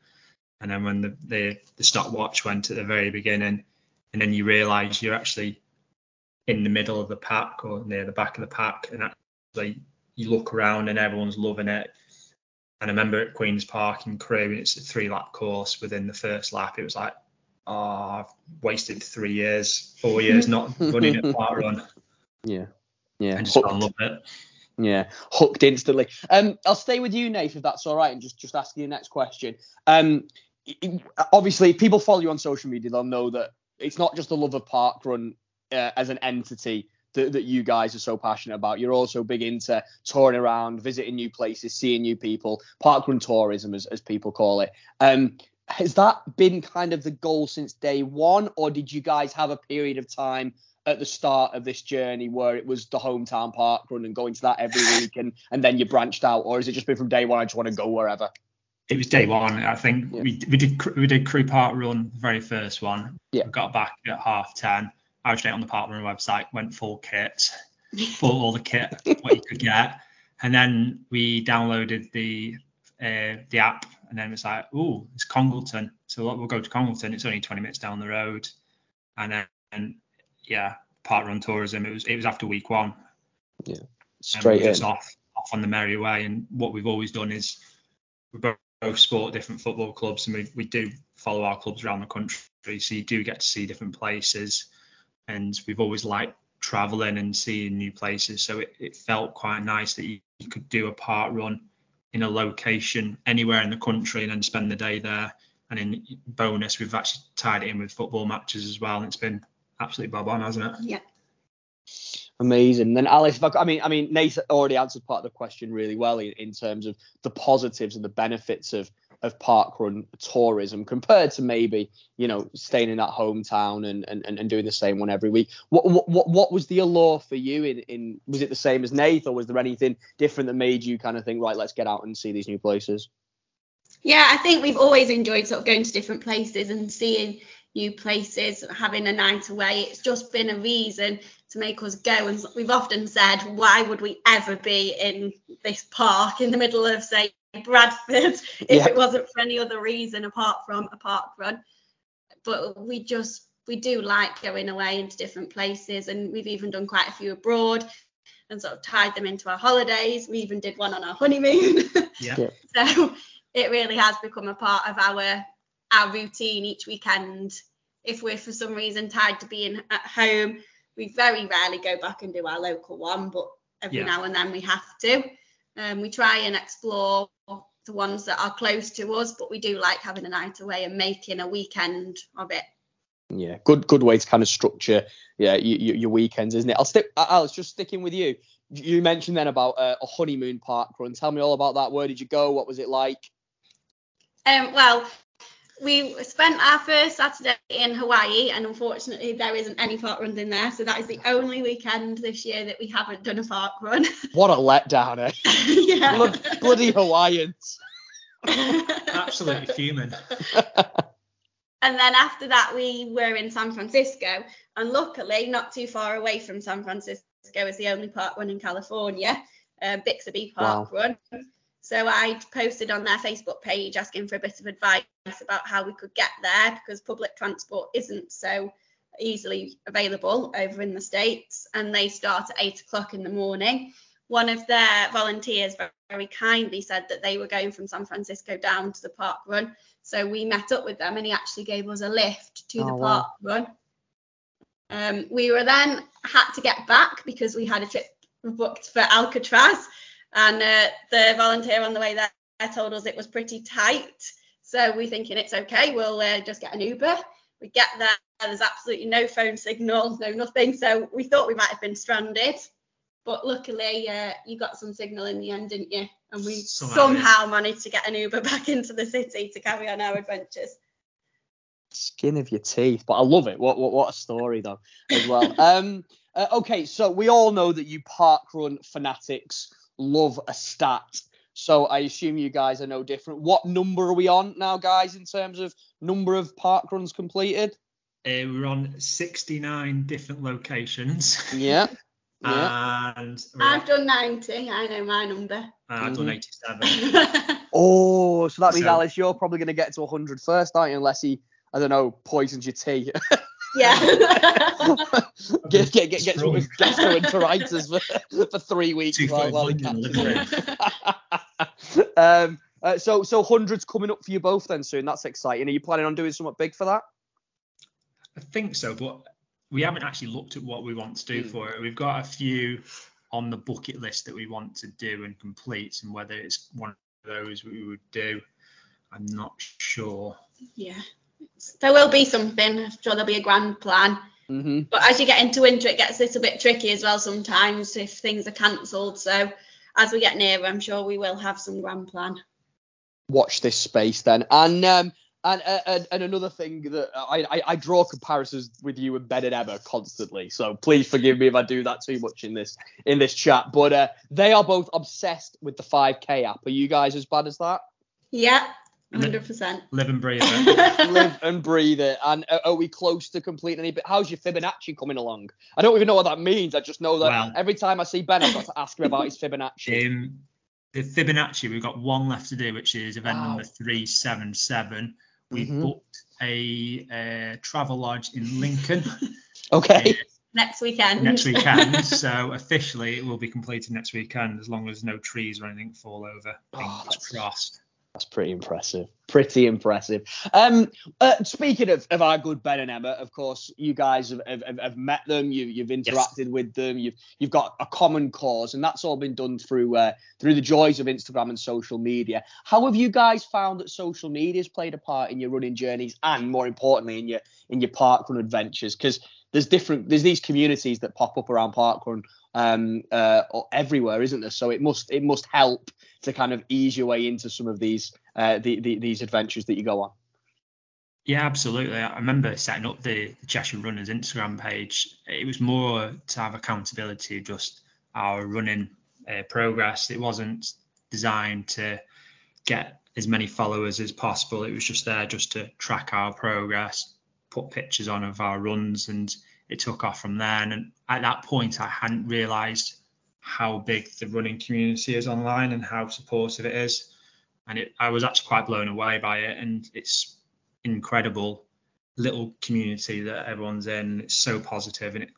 And then when the, the, the stopwatch went at the very beginning, and then you realise you're actually in the middle of the pack or near the back of the pack, and actually you look around and everyone's loving it. And I remember at Queen's Park in Crewe, and it's a three lap course. Within the first lap, it was like, oh, I've wasted three years, four years not running a park run. Yeah. Yeah. And just Hooked. I love it. Yeah, hooked instantly. Um, I'll stay with you, Nate, if that's all right, and just just ask you the next question. Um, obviously, people follow you on social media, they'll know that it's not just the love of parkrun uh, as an entity that, that you guys are so passionate about. You're also big into touring around, visiting new places, seeing new people, parkrun tourism, as, as people call it. Um, has that been kind of the goal since day one, or did you guys have a period of time at the start of this journey where it was the hometown parkrun and going to that every week and, and then you branched out or has it just been from day one I just want to go wherever It was day one. I think Yeah. we we did we did Crewe Park Run, the very first one. Yeah. We got back at half ten. I was straight on the parkrun website, went full kit, full all the kit what you could get, and then we downloaded the uh, the app, and then it's like, oh, it's Congleton, so we'll go to Congleton. It's only 20 minutes down the road, and then and, yeah, parkrun tourism. It was it was after week one, and straight we were in just off off on the merry way. And what we've always done is we both sport different football clubs, and we, we do follow our clubs around the country, so you do get to see different places. And we've always liked traveling and seeing new places, so it, it felt quite nice that you, you could do a parkrun in a location anywhere in the country and then spend the day there. And in bonus, we've actually tied it in with football matches as well, and it's been absolutely bob on, hasn't it? Yeah. Amazing. Then Alice I, I mean I mean Nate already answered part of the question really well in, in terms of the positives and the benefits of of parkrun tourism compared to maybe you know staying in that hometown and and, and doing the same one every week. What, what what what was the allure for you in in was it the same as Nate or was there anything different that made you kind of think right let's get out and see these new places Yeah, I think we've always enjoyed sort of going to different places and seeing new places, having a night away. It's just been a reason to make us go. And we've often said, why would we ever be in this park in the middle of, say, Bradford if Yeah. it wasn't for any other reason apart from a parkrun? But we just, we do like going away into different places. And we've even done quite a few abroad and sort of tied them into our holidays. We even did one on our honeymoon. Yeah. Yeah. So it really has become a part of our our routine each weekend. If we're for some reason tied to being at home, we very rarely go back and do our local one, but every Yeah. now and then we have to. Um, we try and explore the ones that are close to us, but we do like having a night away and making a weekend of it. Yeah, good good way to kind of structure yeah you, you, your weekends, isn't it? I'll stick. Alice, just sticking with you. You mentioned then about uh, a honeymoon park run. Tell me all about that. Where did you go? What was it like? Um, well, we spent our first Saturday in Hawaii, and unfortunately, there isn't any parkruns in there. So that is the only weekend this year that we haven't done a parkrun. What a letdown, eh? yeah. Blood, bloody Hawaiians. Absolutely fuming. and then after that, we were in San Francisco, and luckily, not too far away from San Francisco is the only parkrun in California, uh, Bixby parkrun. So I posted on their Facebook page asking for a bit of advice about how we could get there because public transport isn't so easily available over in the States and they start at eight o'clock in the morning. One of their volunteers very, kindly said that they were going from San Francisco down to the parkrun. So we met up with them and he actually gave us a lift to Oh, the wow. park run. Um, we were then had to get back because we had a trip booked for Alcatraz and uh, the volunteer on the way there told us it was pretty tight. So we're thinking it's okay, we'll uh, just get an Uber. We get there, there's absolutely no phone signal, no nothing. So we thought we might have been stranded, but luckily uh, you got some signal in the end, didn't you? And we Somehow, somehow managed to get an Uber back into the city to carry on our adventures. Skin of your teeth. But I love it. What what, what a story though as well. um. uh, okay, so we all know that you park run fanatics love a stat. So I assume you guys are no different. What number are we on now, guys, in terms of number of parkruns completed? Uh, we're on 69 different locations, Yeah. Yeah. and we're I've done 90, I know my number. I've done Mhm. 87. Oh, so that means So- Alice, you're probably going to get to 100 first, aren't you? Unless he, I don't know, poisons your tea. yeah. get get get, get some gastroenteritis for, for three weeks Two while, while he in catches living it. room. um, Uh, so so hundreds coming up for you both then soon. That's exciting. Are you planning on doing something big for that? I think so, but we haven't actually looked at what we want to do Hmm. for it. We've got a few on the bucket list that we want to do and complete, and whether it's one of those we would do, I'm not sure. Yeah. There will be something. I'm sure there'll be a grand plan. Mm-hmm. But as you get into winter, it gets a little bit tricky as well sometimes if things are cancelled. So as we get nearer, I'm sure we will have some grand plan. Watch this space then. And um and uh, and, and another thing that I, I I draw comparisons with you and Ben and Emma constantly. So please forgive me if I do that too much in this in this chat. But uh, they are both obsessed with the 5K app. Are you guys as bad as that? Yeah, 100%. Live and breathe it. live and breathe it. And uh, are we close to completing any bit? How's your Fibonacci coming along? I don't even know what that means. I just know that Well- every time I see Ben, I've got to ask him about his Fibonacci. Um, the Fibonacci, we've got one left to do, which is event Wow. number 377. We've Mhm. booked a uh, Travelodge in Lincoln Okay. Next weekend. next weekend. so officially, it will be completed next weekend as long as no trees or anything fall over. Oh, Fingers that's- crossed. That's pretty impressive. Pretty impressive. Um, uh, speaking of, of our good Ben and Emma, of course, you guys have, have, have met them. You, you've interacted with them. You've you've got a common cause, and that's all been done through uh, through the joys of Instagram and social media. How have you guys found that social media has played a part in your running journeys, and more importantly, in your in your parkrun adventures? Because there's different there's these communities that pop up around parkrun um, uh, or everywhere, isn't there? So it must it must help to kind of ease your way into some of these uh, the, the, these adventures that you go on. Yeah, absolutely. I remember setting up the, the Cheshire Runners Instagram page. It was more to have accountability just our running uh, progress. It wasn't designed to get as many followers as possible. It was just there just to track our progress, put pictures on of our runs, and it took off from there. And at that point, I hadn't realised how big the running community is online and how supportive it is. And it, I was actually quite blown away by it. And it's incredible little community that everyone's in. It's so positive, and it,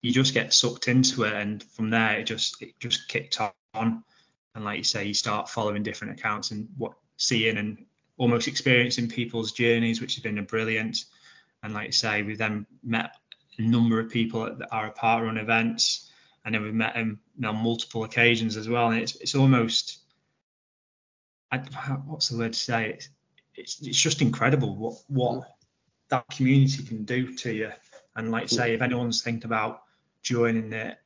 you just get sucked into it. And from there, it just it just kicked on. And like you say, you start following different accounts and what seeing and almost experiencing people's journeys, which has been a brilliant. And like you say, we've then met a number of people that are a parkrun events, and then we've met him on multiple occasions as well. And it's it's almost I, what's the word to say? It's, it's it's just incredible what what that community can do to you. And like I say, if anyone's thinking about joining it,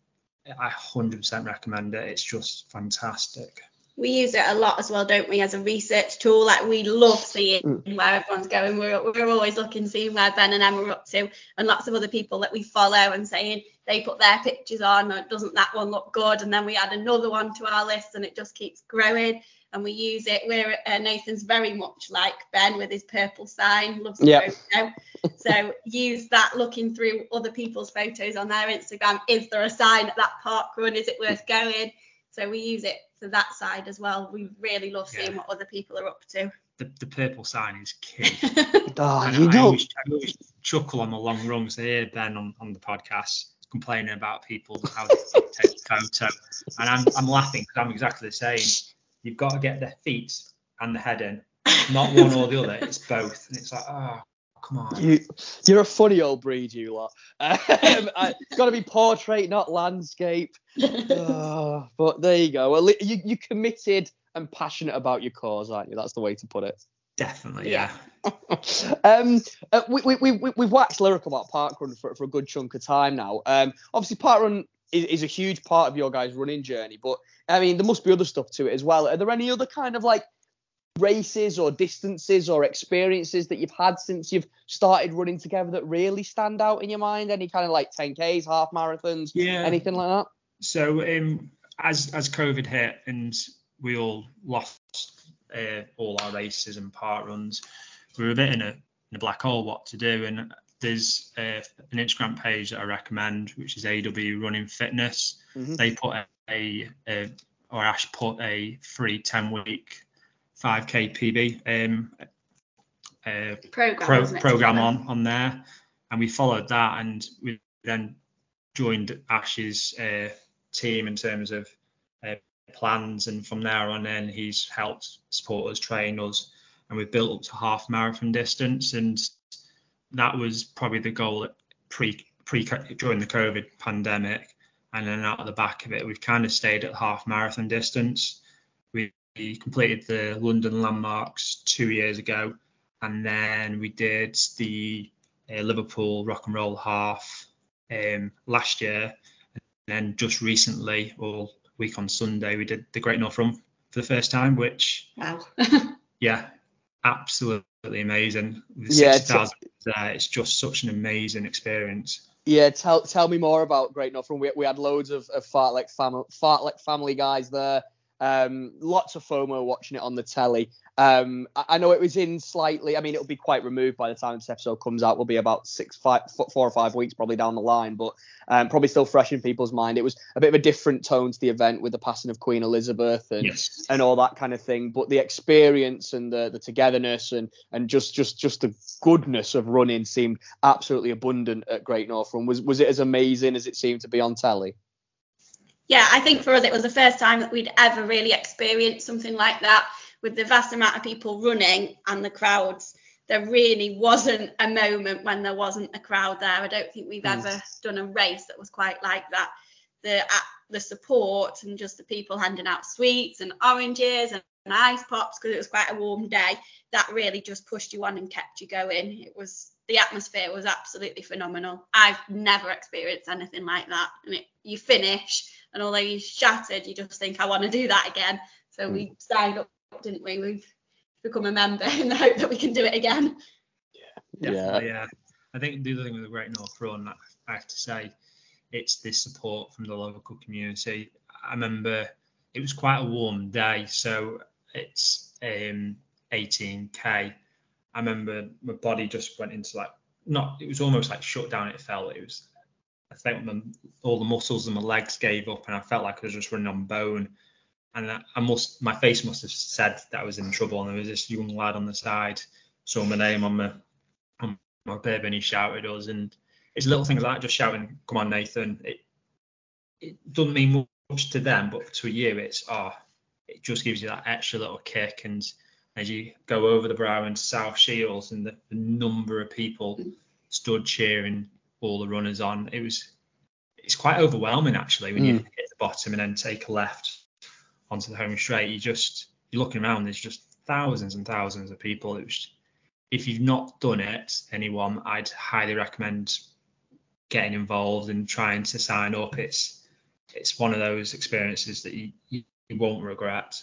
I 100% recommend it. It's just fantastic. we use it a lot as well, don't we, as a research tool? Like we love seeing Mm. where everyone's going. We're, we're always looking, seeing where Ben and Emma are up to, and lots of other people that we follow and saying they put their pictures on, or doesn't that one look good? And then we add another one to our list, and it just keeps growing. And we use it. We're uh, Nathan's very much like Ben with his purple sign, loves the Yeah. photo. so use that looking through other people's photos on their Instagram. Is there a sign at that park run? Is it worth going? So we use it for that side as well. We really love seeing Yeah. what other people are up to. The, the purple sign is key. Oh, And you I, know, always, I always chuckle on the long runs. I hear Ben on, on the podcast complaining about people how they take a photo, and I'm, I'm laughing because I'm exactly the same. You've got to get the feet and the head in, not one or the other. It's both, and it's like, oh, come on. you, you're a funny old breed, you lot. Um, it's got to be portrait, not landscape. Oh, but there you go. Well, you, you're committed and passionate about your cause, aren't you? That's the way to put it. Definitely, Yeah. um, uh, we, we, we, we- we've waxed lyrical about parkrun for, for a good chunk of time now. Um, obviously, parkrun is, is a huge part of your guys' running journey, but I mean, there must be other stuff to it as well. Are there any other kind of like races or distances or experiences that you've had since you've started running together that really stand out in your mind? Any kind of like 10Ks, half marathons, Yeah. anything like that? So um, as as COVID hit and we all lost uh, all our races and parkruns, we were a bit in a, in a black hole what to do. And there's uh, an Instagram page that I recommend, which is AW Running Fitness. Mhm. They put a, a or Ash put a free 10 week 5k PB um, uh, program, pro- program on on there, and we followed that, and we then joined Ash's uh, team in terms of plans, and from there on in, he's helped support us, train us, and we've built up to half marathon distance, and that was probably the goal pre pre during the COVID pandemic, and then out of the back of it, we've kind of stayed at half marathon distance. We completed the London landmarks two years ago, and then we did the uh, Liverpool Rock and Roll Half um, last year, and then just recently, or week on Sunday, we did the Great North Run for the first time, which Wow. yeah, absolutely amazing. The Yeah, 60,000 there, it's just such an amazing experience. Yeah, tell tell me more about Great North Run. We, we had loads of, of fartlek family fartlek family guys there. Um, lots of FOMO watching it on the telly. Um, I, I know it was in slightly. I mean, it'll be quite removed by the time this episode comes out. We'll be about six, five, four or five weeks probably down the line, but um, probably still fresh in people's mind. It was a bit of a different tone to the event with the passing of Queen Elizabeth and Yes. and all that kind of thing. But the experience and the the togetherness and and just just just the goodness of running seemed absolutely abundant at Great North Run. Was was it as amazing as it seemed to be on telly? Yeah, I think for us it was the first time that we'd ever really experienced something like that with the vast amount of people running and the crowds. There really wasn't a moment when there wasn't a crowd there. I don't think we've Mm. ever done a race that was quite like that. The uh, the support and just the people handing out sweets and oranges and, and ice pops because it was quite a warm day. That really just pushed you on and kept you going. It was the atmosphere was absolutely phenomenal. I've never experienced anything like that. And it, you finish and although you shattered, you just think, I want to do that again. So we signed up, didn't we? We've become a member in the hope that we can do it again. Yeah, definitely, yeah. I think the other thing with the Great North Run, I have to say, it's the support from the local community. I remember it was quite a warm day, so it's um, 18k. I remember my body just went into like not. It was almost like shut down. It felt it was. I think my, all the muscles in my legs gave up, and I felt like I was just running on bone. And I, I must, my face must have said that I was in trouble. And there was this young lad on the side, saw my name on my on my bib, and he shouted us. And it's little things like just shouting, "Come on, Nathan!" It it doesn't mean much to them, but to you, it's oh, it just gives you that extra little kick. And as you go over the brow into South Shields, and the, the number of people stood cheering all the runners on, it was it's quite overwhelming actually when you Mm. hit the bottom and then take a left onto the home straight. You just you're looking around, there's just thousands and thousands of people. It was if you've not done it, anyone, I'd highly recommend getting involved and trying to sign up. It's it's one of those experiences that you, you won't regret.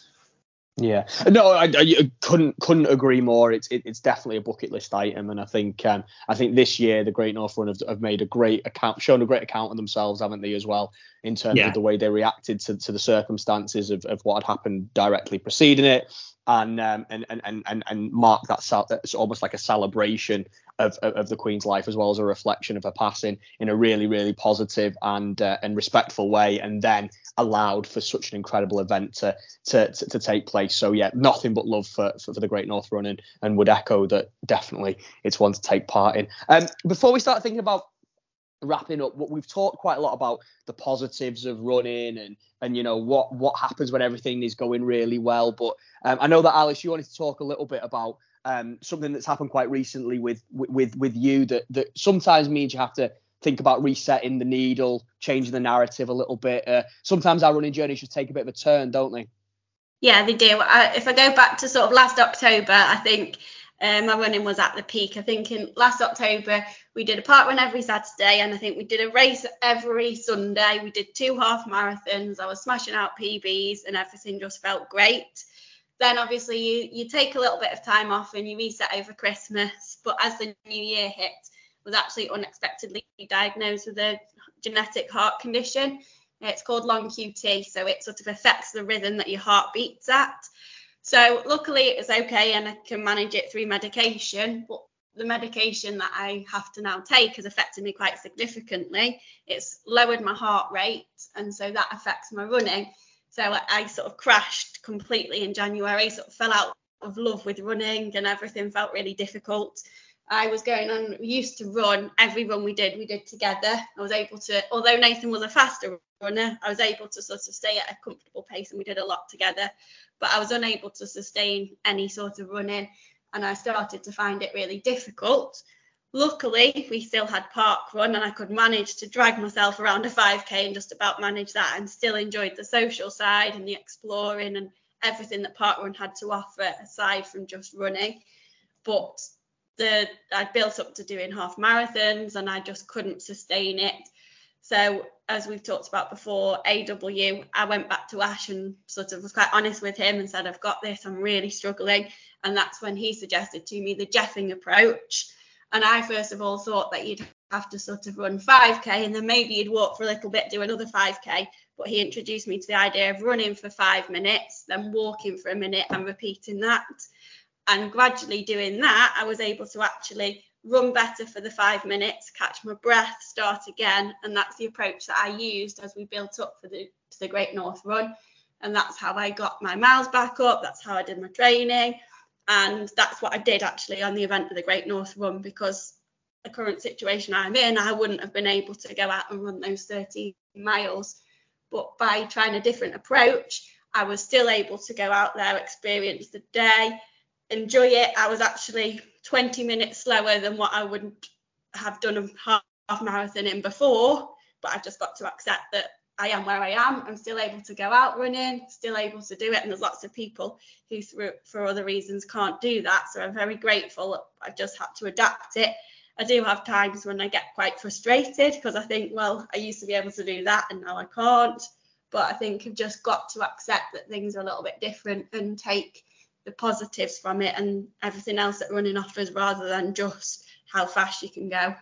Yeah, no, I, I couldn't couldn't agree more. It's it, it's definitely a bucket list item, and I think um, I think this year the Great North Run have, have made a great account, shown a great account of themselves, haven't they, as well, in terms Yeah. of the way they reacted to, to the circumstances of, of what had happened directly preceding it, and um, and, and and and mark that sal- it's almost like a celebration of, of of the Queen's life as well as a reflection of her passing in a really really positive and uh, and respectful way, and then allowed for such an incredible event to to, to, to take place. So yeah, nothing but love for, for, for the Great North Run and, and would echo that definitely it's one to take part in. Um, before we start thinking about wrapping up, what we've talked quite a lot about the positives of running and and you know what what happens when everything is going really well. But um, I know that Alice, you wanted to talk a little bit about um, something that's happened quite recently with with with you that that sometimes means you have to think about resetting the needle, changing the narrative a little bit. Uh, sometimes our running journeys just take a bit of a turn, don't they? Yeah, they do. I, if I go back to sort of last October, I think um, my running was at the peak. I think in last October we did a parkrun every Saturday, and I think we did a race every Sunday. We did two half marathons. I was smashing out PBs, and everything just felt great. Then obviously you you take a little bit of time off and you reset over Christmas. But as the new year hit, I was actually unexpectedly diagnosed with a genetic heart condition. It's called long QT, so it sort of affects the rhythm that your heart beats at. So luckily it was okay and I can manage it through medication, but the medication that I have to now take has affected me quite significantly. It's lowered my heart rate and so that affects my running. So I, I sort of crashed completely in January, sort of fell out of love with running and everything felt really difficult. I was going on, we used to run every run we did, we did together. I was able to, although Nathan was a faster runner, I was able to sort of stay at a comfortable pace and we did a lot together. But I was unable to sustain any sort of running and I started to find it really difficult. Luckily, we still had parkrun and I could manage to drag myself around a 5k and just about manage that and still enjoyed the social side and the exploring and everything that parkrun had to offer aside from just running. But the I built up to doing half marathons and I just couldn't sustain it. So as we've talked about before, AW, I went back to Ash and sort of was quite honest with him and said, I've got this, I'm really struggling. And that's when he suggested to me the Jeffing approach. And I first of all thought that you'd have to sort of run 5k and then maybe you'd walk for a little bit, do another 5k. But he introduced me to the idea of running for five minutes, then walking for a minute and repeating that. And gradually doing that, I was able to actually run better for the five minutes, catch my breath, start again. And that's the approach that I used as we built up for the, the Great North Run. And that's how I got my miles back up. That's how I did my training. And that's what I did actually on the event of the Great North Run because the current situation I'm in, I wouldn't have been able to go out and run those 30 miles. But by trying a different approach, I was still able to go out there, experience the day, enjoy it. I was actually 20 minutes slower than what I would have done a half marathon in before, but I've just got to accept that I am where I am. I'm still able to go out running, still able to do it. And there's lots of people who, for other reasons, can't do that. So I'm very grateful. I've just had to adapt it. I do have times when I get quite frustrated because I think, well, I used to be able to do that and now I can't. But I think I've just got to accept that things are a little bit different and take the positives from it and everything else that running offers rather than just how fast you can go.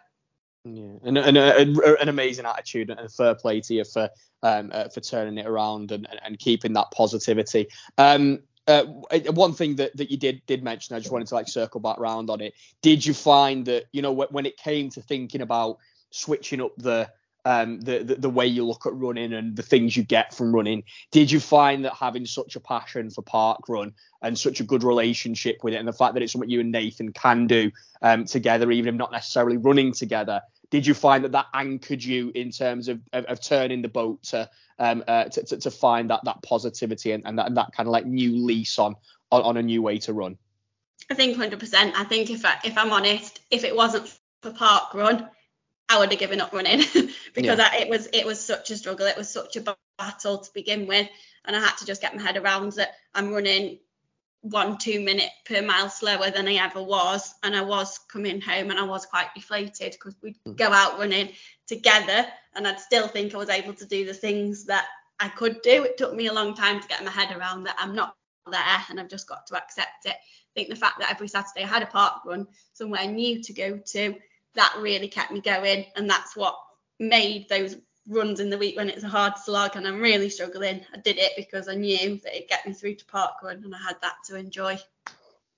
Yeah, and, and uh, an amazing attitude and fair play to you for um, uh, for turning it around and, and, and keeping that positivity. Um, uh, one thing that, that you did did mention, I just wanted to like circle back round on it. Did you find that you know when it came to thinking about switching up the um, the, the, the way you look at running and the things you get from running. Did you find that having such a passion for parkrun and such a good relationship with it, and the fact that it's something you and Nathan can do um, together, even if not necessarily running together, did you find that that anchored you in terms of, of, of turning the boat to, um, uh, to, to, to find that that positivity and, and that, and that kind of like new lease on, on on a new way to run? I think 100%. I think if I, if I'm honest, if it wasn't for parkrun, I would have given up running because yeah. I, it was it was such a struggle. It was such a battle to begin with, and I had to just get my head around that I'm running one two minute per mile slower than I ever was, and I was coming home and I was quite deflated because we'd mm. go out running together, and I'd still think I was able to do the things that I could do. It took me a long time to get my head around that I'm not there, and I've just got to accept it. I think the fact that every Saturday I had a parkrun somewhere new to go to that really kept me going and that's what made those runs in the week when it's a hard slog and I'm really struggling. I did it because I knew that it'd get me through to parkrun and I had that to enjoy.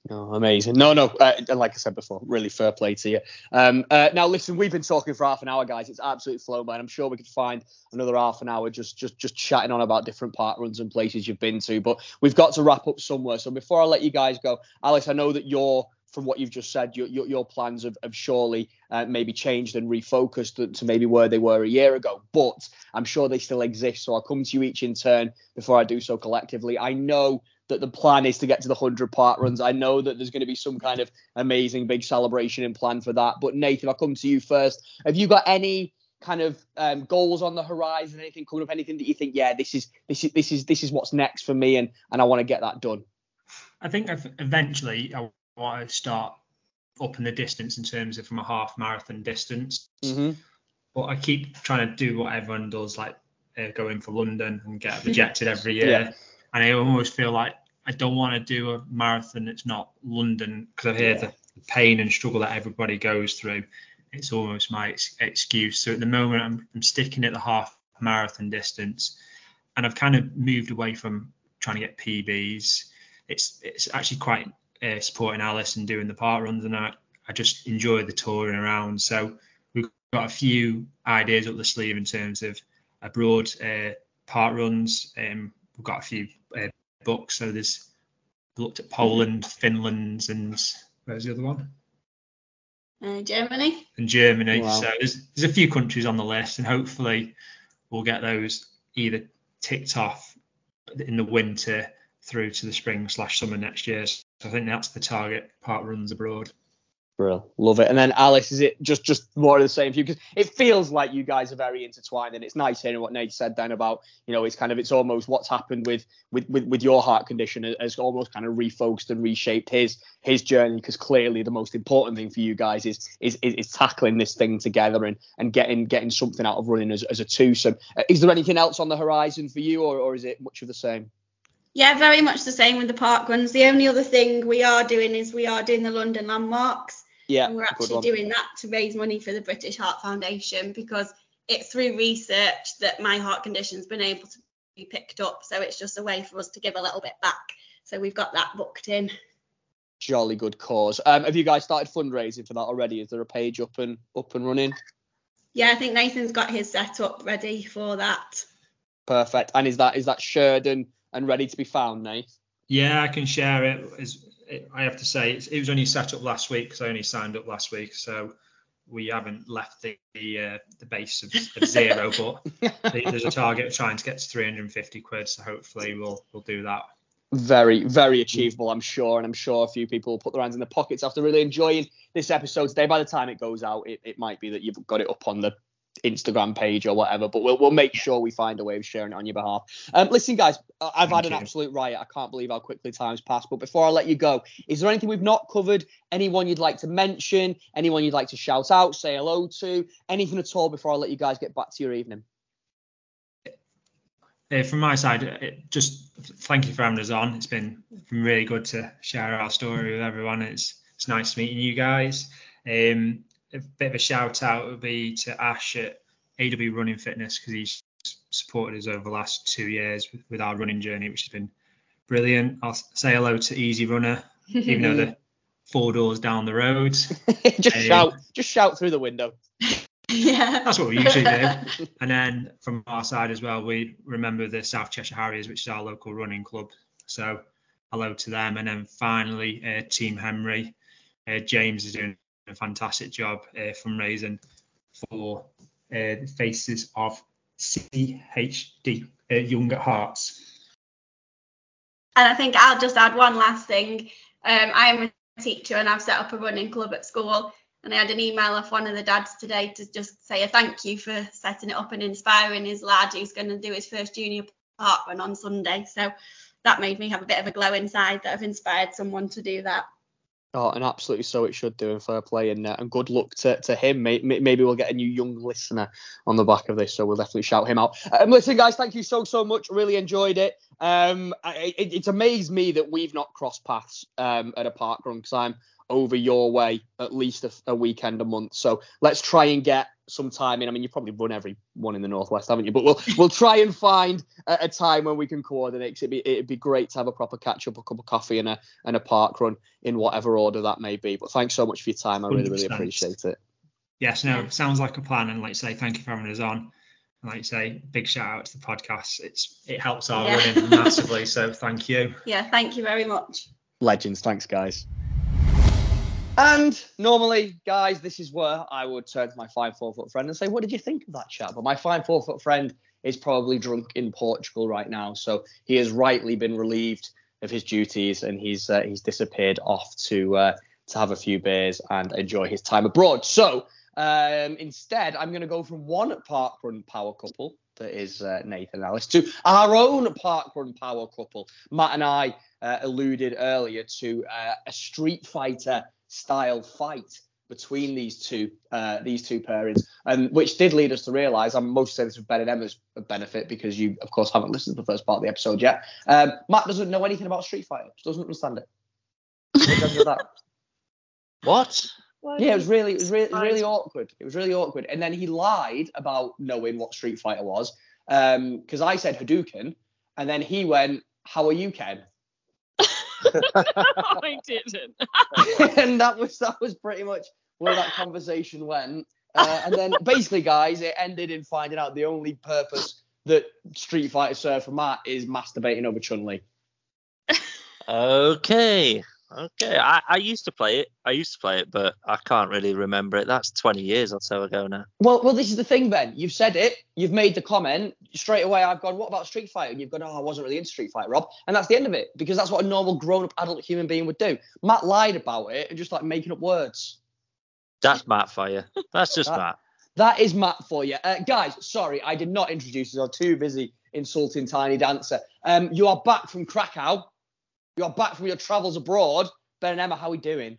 Oh, amazing. No, no, uh, like I said before, really fair play to you. Um, uh, now, listen, we've been talking for half an hour, guys. It's absolutely flown by, and I'm sure we could find another half an hour just, just, just chatting on about different parkruns and places you've been to. But we've got to wrap up somewhere. So before I let you guys go, Alice, I know that you're from what you've just said, your your, your plans have, have surely uh, maybe changed and refocused to, maybe where they were a year ago. But I'm sure they still exist. So I'll come to you each in turn before I do so collectively. I know that the plan is to get to the 100 parkruns. I know that there's going to be some kind of amazing big celebration in plan for that. But Nathan, I'll come to you first. Have you got any kind of um, goals on the horizon? Anything coming up? Anything that you think, yeah, this is this is this is this is what's next for me, and and I want to get that done. I think eventually I want to start up in the distance in terms of from a half marathon distance. Mm-hmm. But I keep trying to do what everyone does, like uh, going for London and get rejected every year. Yeah. And I almost feel like I don't want to do a marathon that's not London because I hear yeah. the pain and struggle that everybody goes through. It's almost my ex- excuse. So at the moment, I'm, I'm sticking at the half marathon distance, and I've kind of moved away from trying to get PBs. It's it's actually quite uh, supporting Alice and doing the parkruns, and I, I just enjoy the touring around. So we've got a few ideas up the sleeve in terms of abroad uh, park runs. Um, we've got a few uh, books. So there's looked at Poland, Finland, and where's the other one? Uh, Germany. and Germany. Wow. So there's there's a few countries on the list, and hopefully we'll get those either ticked off in the winter through to the spring slash summer next year. So I think that's the target. Parkruns abroad. Brill, love it. And then Alice, is it just just more of the same for you? Because it feels like you guys are very intertwined, and it's nice hearing what Nate said then about you know it's kind of it's almost what's happened with with with, with your heart condition has almost kind of refocused and reshaped his his journey. Because clearly the most important thing for you guys is is is, is tackling this thing together and and getting getting something out of running as, as a twosome. Uh, is there anything else on the horizon for you, or or is it much of the same? Yeah, very much the same with the parkruns. The only other thing we are doing is we are doing the London landmarks. Yeah, and we're actually doing that to raise money for the British Heart Foundation because it's through research that my heart condition's been able to be picked up. So it's just a way for us to give a little bit back. So we've got that booked in. Jolly good cause. Um, have you guys started fundraising for that already? Is there a page up and up and running? Yeah, I think Nathan's got his set up ready for that. Perfect. And is that is that shared and, ready to be found, Nate? Yeah, I can share it. As it, I have to say, it's, it was only set up last week because I only signed up last week, so we haven't left the the, uh, the base of, of zero. but there's a target of trying to get to 350 quid, so hopefully we'll we'll do that. Very, very achievable, I'm sure. And I'm sure a few people will put their hands in their pockets after really enjoying this episode today. By the time it goes out, it, it might be that you've got it up on the Instagram page or whatever, but we'll, we'll make sure we find a way of sharing it on your behalf. Um, listen, guys, I've had Thank an you. absolute riot. I can't believe how quickly time's passed. But before I let you go, is there anything we've not covered? Anyone you'd like to mention? Anyone you'd like to shout out, say hello to? Anything at all before I let you guys get back to your evening? Uh, from my side, it, just thank you for having us on. It's been, been really good to share our story with everyone. It's it's nice meeting you guys. Um, a bit of a shout out would be to Ash at AW Running Fitness because he's supported us over the last two years with, with our running journey, which has been brilliant. I'll say hello to Easy Runner, even though they're four doors down the road. just Um, shout, just shout through the window. yeah. That's what we usually do. And then from our side as well, we remember the South Cheshire Harriers, which is our local running club. So hello to them. And then finally, uh, Team Henry. Uh, James is doing a fantastic job uh, fundraising for uh, the Faces of CHD, uh, Young at Hearts. And I think I'll just add one last thing. Um, I am a teacher and I've set up a running club at school. And I had an email off one of the dads today to just say a thank you for setting it up and inspiring his lad who's going to do his first junior parkrun on Sunday. So that made me have a bit of a glow inside that I've inspired someone to do that. Oh, and absolutely so it should do, and fair play, and, uh, and good luck to, to him. May- may- Maybe we'll get a new young listener on the back of this, so we'll definitely shout him out. Um, listen, guys, thank you so so much. Really enjoyed it. Um, it, it's amazed me that we've not crossed paths um, at a parkrun because I'm over your way at least a, a weekend a month. So let's try and get some time in. I mean, you probably run every one in the northwest, haven't you? But we'll we'll try and find a, a time when we can coordinate. 'cause it'd be it'd be great to have a proper catch up, a cup of coffee, and a and a parkrun in whatever order that may be. But thanks so much for your time. I really really 100%. appreciate it. Yes, no, sounds like a plan. And like I say, thank you for having us on. And like I say, big shout out to the podcast. It's it helps our Yeah. running massively. So thank you. Yeah, thank you very much. Legends. Thanks, guys. And normally, guys, this is where I would turn to my five four foot friend and say, "What did you think of that chat?" But my five four foot friend is probably drunk in Portugal right now, so he has rightly been relieved of his duties and he's uh, he's disappeared off to uh, to have a few beers and enjoy his time abroad. So um, instead, I'm going to go from one parkrun power couple that is uh, Nathan Alice to our own parkrun power couple. Matt and I uh, alluded earlier to uh, a Street Fighter style fight between these two uh, these two pairings, and which did lead us to realise. I'm most saying this with Ben and Emma's benefit because you, of course, haven't listened to the first part of the episode yet. Um, Matt doesn't know anything about Street Fighter, doesn't understand it. What do you think of that? What? Yeah, it was really, it was really, it was really awkward. It was really awkward. And then he lied about knowing what Street Fighter was, um because I said Hadouken, and then he went, "How are you, Ken?" I didn't. and that was that was pretty much where that conversation went. Uh, and then basically, guys, it ended in finding out the only purpose that Street Fighter served for Matt is masturbating over Chun Li. Okay. Okay, I, I used to play it. I used to play it, but I can't really remember it. That's 20 years or so ago now. Well, well, this is the thing, Ben. You've said it. You've made the comment. Straight away, I've gone, what about Street Fighter? And you've gone, oh, I wasn't really into Street Fighter, Rob. And that's the end of it because that's what a normal grown-up adult human being would do. Matt lied about it and just like making up words. That's Matt for you. That's just That- Matt. That is Matt for you. Uh, guys, sorry, I did not introduce you. I was too busy insulting Tiny Dancer. Um, you are back from Krakow. You are back from your travels abroad. Ben and Emma, how are we doing?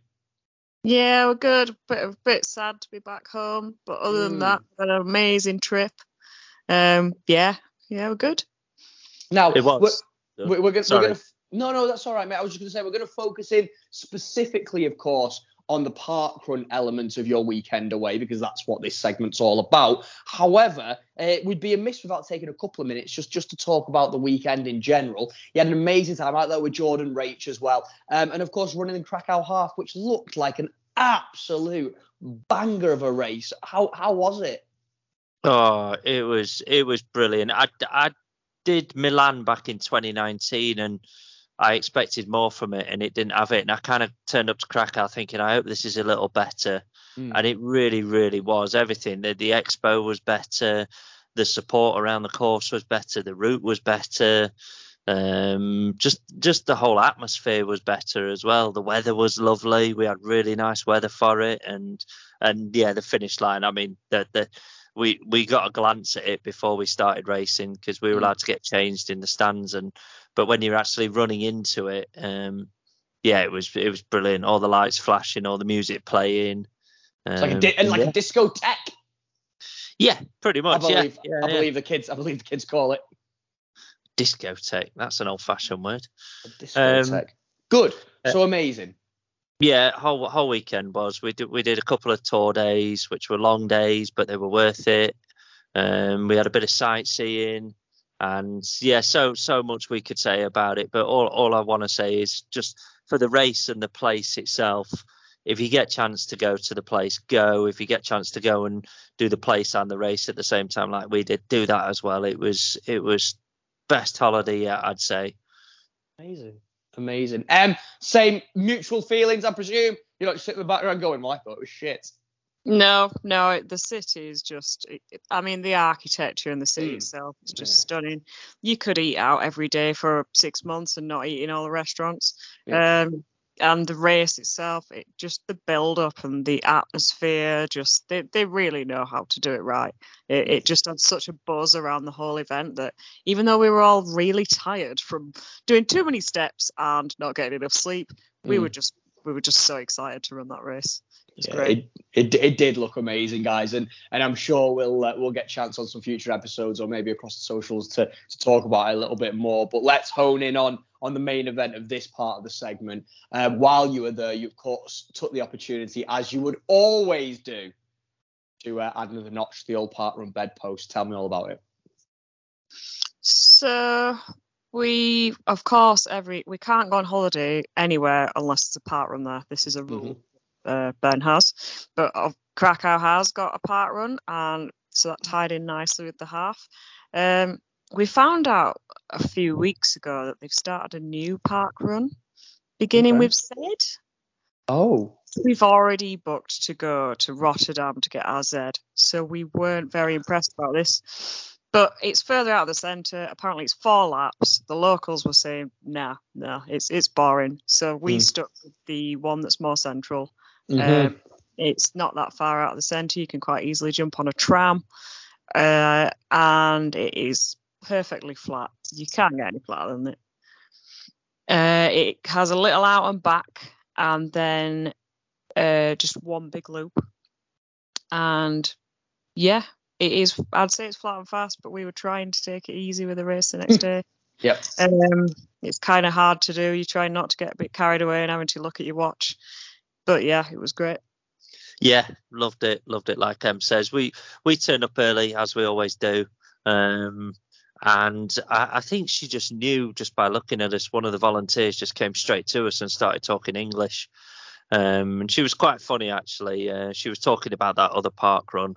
Yeah, we're good. Bit bit sad to be back home, but other Mm. than that, an amazing trip. Um, yeah, yeah, we're good. Now, It was. We're, we're, we're gonna, we're gonna. No, no, that's all right, mate. I was just going to say we're going to focus in specifically, of course, on the parkrun element of your weekend away because that's what this segment's all about. However, uh, we'd be amiss without taking a couple of minutes just just to talk about the weekend in general. You had an amazing time out there with Jordan Rach as well, um, and of course running in Krakow half, which looked like an absolute banger of a race. How how was it? Oh, it was it was brilliant. I, I did Milan back in 2019 and I expected more from it and it didn't have it. And I kind of turned up to Krakow thinking I hope this is a little better. Mm. And it really, really was. Everything. The, the expo was better. The support around the course was better. The route was better. Um, just just the whole atmosphere was better as well. The weather was lovely. We had really nice weather for it, and and yeah, the finish line. I mean, the the we we got a glance at it before we started racing because we were Mm. allowed to get changed in the stands and but when you're actually running into it um yeah it was it was brilliant all the lights flashing all the music playing It's like a um, di- like yeah. a discotheque. yeah pretty I much believe. yeah, I yeah. believe the kids. I believe the kids call it. discotheque that's an old fashioned word A discotheque. Good. uh, So amazing. yeah whole whole weekend was we did we did a couple of tour days which were long days but they were worth it um we had a bit of sightseeing and yeah so so much we could say about it but all, all i want to say is just for the race and the place itself if you get chance to go to the place go if you get chance to go and do the place and the race at the same time like we did do that as well it was it was best holiday yet i'd say Amazing. Amazing. Um, same mutual feelings, I presume. You're not just sitting in the background going, well, I thought it was shit. No, no, the city is just. I mean, the architecture in the city Mm. itself is just Yeah. stunning. You could eat out every day for six months and not eat in all the restaurants. Yeah. Um, and the race itself, it just the build up and the atmosphere, just they, they really know how to do it right. It, it just had such a buzz around the whole event that even though we were all really tired from doing too many steps and not getting enough sleep, we Mm. were just we were just so excited to run that race. Yeah. It, it it did look amazing, guys, and and I'm sure we'll uh, we'll get chance on some future episodes or maybe across the socials to to talk about it a little bit more. But let's hone in on on the main event of this part of the segment. Uh, while you were there, you of course took the opportunity, as you would always do, to uh, add another notch to the old parkrun bedpost. Tell me all about it. So we, of course, every we can't go on holiday anywhere unless it's a parkrun there. This is a rule uh, Ben has, but Krakow has got a parkrun, and so that tied in nicely with the half. Um, we found out a few weeks ago that they've started a new parkrun, beginning Okay. with Sid. Oh, We've already booked to go to Rotterdam to get our Z, so we weren't very impressed about this. But it's further out of the centre. Apparently, it's four laps. The locals were saying, "Nah, nah, it's it's boring." So we Mm. stuck with the one that's more central. Mhm. Um, it's not that far out of the centre. You can quite easily jump on a tram, uh, and it is perfectly flat. You can't get any flatter than it. Uh, it has a little out and back, and then uh, just one big loop. And yeah, it is. I'd say it's flat and fast, but we were trying to take it easy with the race the next day. yep. Um, it's kind of hard to do. You try not to get a bit carried away and having to look at your watch. But yeah, it was great. Yeah, loved it, loved it. Like Em says, we we turned up early as we always do, um, and I, I think she just knew just by looking at us. One of the volunteers just came straight to us and started talking English, um, and she was quite funny actually. Uh, she was talking about that other parkrun,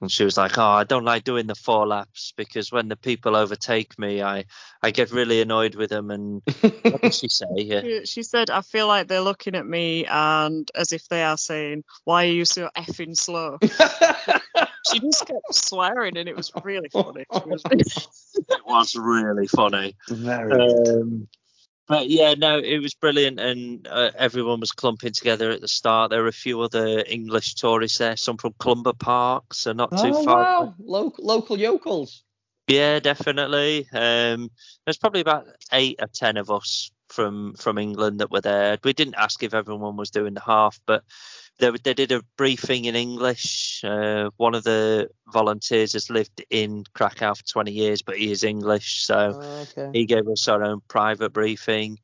And she was like, "Oh, I don't like doing the four laps because when the people overtake me, I I get really annoyed with them." And what did she say? Yeah. She, she said, I feel like they're looking at me and as if they are saying, Why are you so effing slow? she just kept swearing and it was really funny. It was really funny. Very. Um, but yeah, no, it was brilliant, and uh, everyone was clumping together at the start. There were a few other English tourists there, some from Clumber Park, so not too oh far. wow, local local yokels. Yeah, definitely. Um, there's probably about eight or ten of us from from England that were there. We didn't ask if everyone was doing the half, but they they did a briefing in English. Uh, one of the volunteers has lived in Krakow for 20 years, but he is English, so okay. he gave us our own private briefing.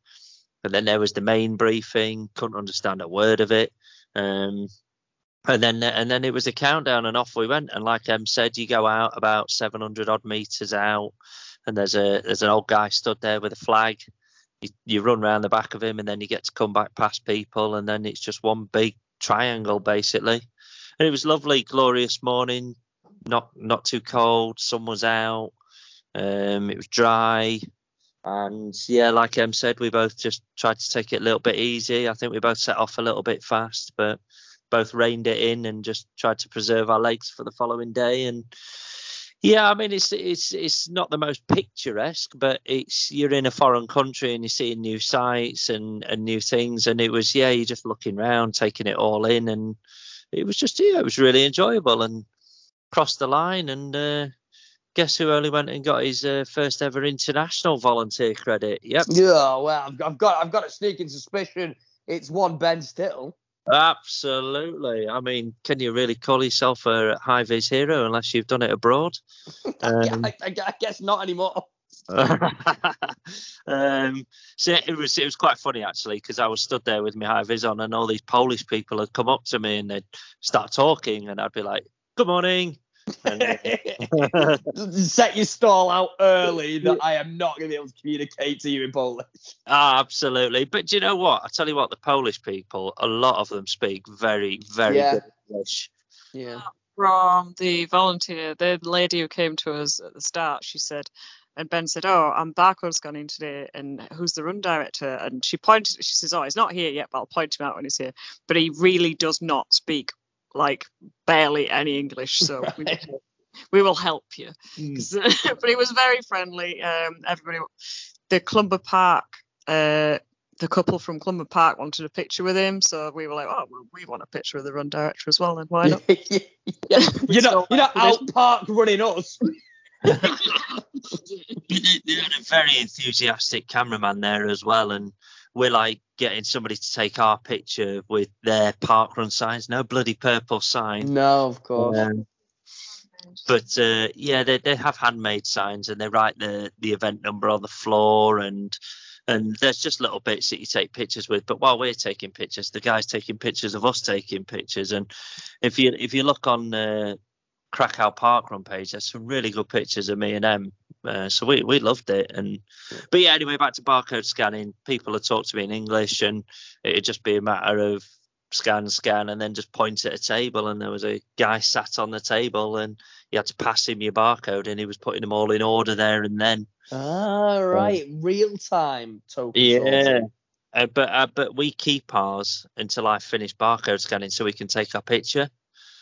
And then there was the main briefing. Couldn't understand a word of it. Um, and then and then it was a countdown, and off we went. And like Em said, you go out about 700 odd meters out, and there's a there's an old guy stood there with a flag. You, you run round the back of him, and then you get to come back past people, and then it's just one big triangle basically. And it was lovely, glorious morning. Not not too cold. Sun was out. Um, it was dry. And yeah, like Em said, we both just tried to take it a little bit easy. I think we both set off a little bit fast, but both reined it in and just tried to preserve our legs for the following day. And yeah, I mean it's it's it's not the most picturesque, but it's you're in a foreign country and you're seeing new sights and and new things. And it was yeah, you're just looking around, taking it all in, and it was just yeah, it was really enjoyable and crossed the line and. uh Guess who only went and got his uh, first ever international volunteer credit? Yep, Yeah, well, I've, I've got I've got a sneaking suspicion it's one Ben Still. Absolutely. I mean, can you really call yourself a high vis hero unless you've done it abroad? Um, I, I, I guess not anymore. um, so it was it was quite funny actually because I was stood there with my high vis on and all these Polish people had come up to me and they'd start talking and I'd be like, "Good morning." And, Set your stall out early that I am not going to be able to communicate to you in Polish. ah, absolutely. But do you know what? I tell you what, the Polish people, a lot of them speak very, very Yeah. good English. Yeah. from the volunteer, the lady who came to us at the start, she said, and Ben said, "Oh, I'm barcode scanning today, and who's the run director?" And she pointed, she says, "Oh, he's not here yet, but I'll point him out when he's here." But he really does not speak like barely any English, so we, we will help you. 'Cause, but he was very friendly. Um, everybody, the Clumber Park. Uh, the couple from Clumber Park wanted a picture with him, so we were like, "Oh, well, we want a picture of the run director as well, then why not?" Yeah. You're not, you're not out park running us. They, they had a very enthusiastic cameraman there as well, and we're like getting somebody to take our picture with their parkrun signs, no bloody purple sign. No, of course. Um, but uh, yeah, they, they have handmade signs and they write the the event number on the floor and and there's just little bits that you take pictures with. But while we're taking pictures, the guy's taking pictures of us taking pictures. And if you if you look on the Krakow Parkrun page, there's some really good pictures of me and them. Uh, so we we loved it. And but yeah, anyway, back to barcode scanning. People had talked to me in English, and it'd just be a matter of scan, scan, and then just point at a table. And there was a guy sat on the table, and you had to pass him your barcode, and he was putting them all in order there and then. Ah, right. Real time token. Yeah. Uh, but uh, but we keep ours until I finish barcode scanning, so we can take our picture.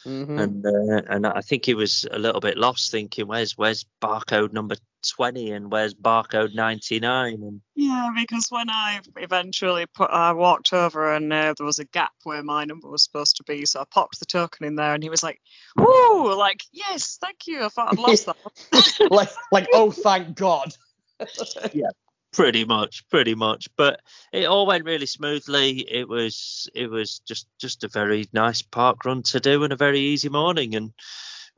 Mhm. And uh, and I think he was a little bit lost, thinking, "Where's where's barcode number twenty and where's barcode ninety nine? And Yeah, because when I eventually put, I walked over and uh, there was a gap where my number was supposed to be, so I popped the token in there, and he was like, "Woo!" Like, yes, thank you. I thought I'd lost that. like, like, oh, thank God. Yeah. Pretty much, pretty much. But it all went really smoothly. It was it was just just a very nice parkrun to do and a very easy morning. And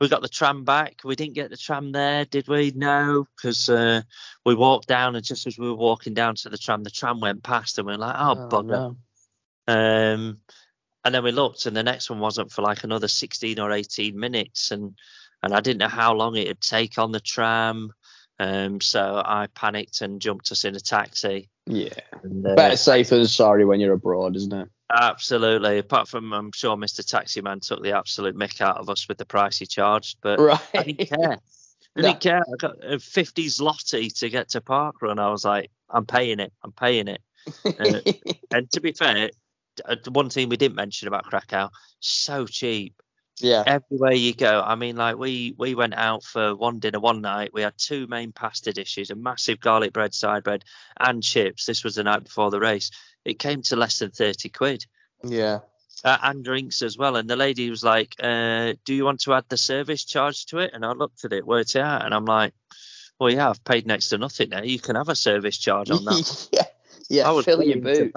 we got the tram back. We didn't get the tram there, did we? No, because uh, we walked down, and just as we were walking down to the tram, the tram went past, and we are like, oh, bugger. no. Um, and then we looked, and the next one wasn't for like another 16 or 18 minutes, and and I didn't know how long it'd take on the tram. Um, so I panicked and jumped us in a taxi. Yeah. And, uh, Better safe than sorry when you're abroad, isn't it? Absolutely. Apart from, I'm sure Mr. Taxi Man took the absolute mick out of us with the price he charged, but Right. I didn't care. I didn't care. I got a 50 zloty to get to Parkrun. I was like, I'm paying it. I'm paying it. Uh, and to be fair, uh, one thing we didn't mention about Krakow, so cheap. Yeah. Everywhere you go. I mean, like we we went out for one dinner one night. We had two main pasta dishes, a massive garlic bread, side bread, and chips. This was the night before the race. It came to less than 30 quid. Yeah. uh, and drinks as well. And the lady was like, uh, "Do you want to add the service charge to it?" And I looked at it, worked it out, and I'm like, "Well, yeah, I've paid next to nothing there. You can have a service charge on that." yeah. Yeah. I was fill your willing to boots.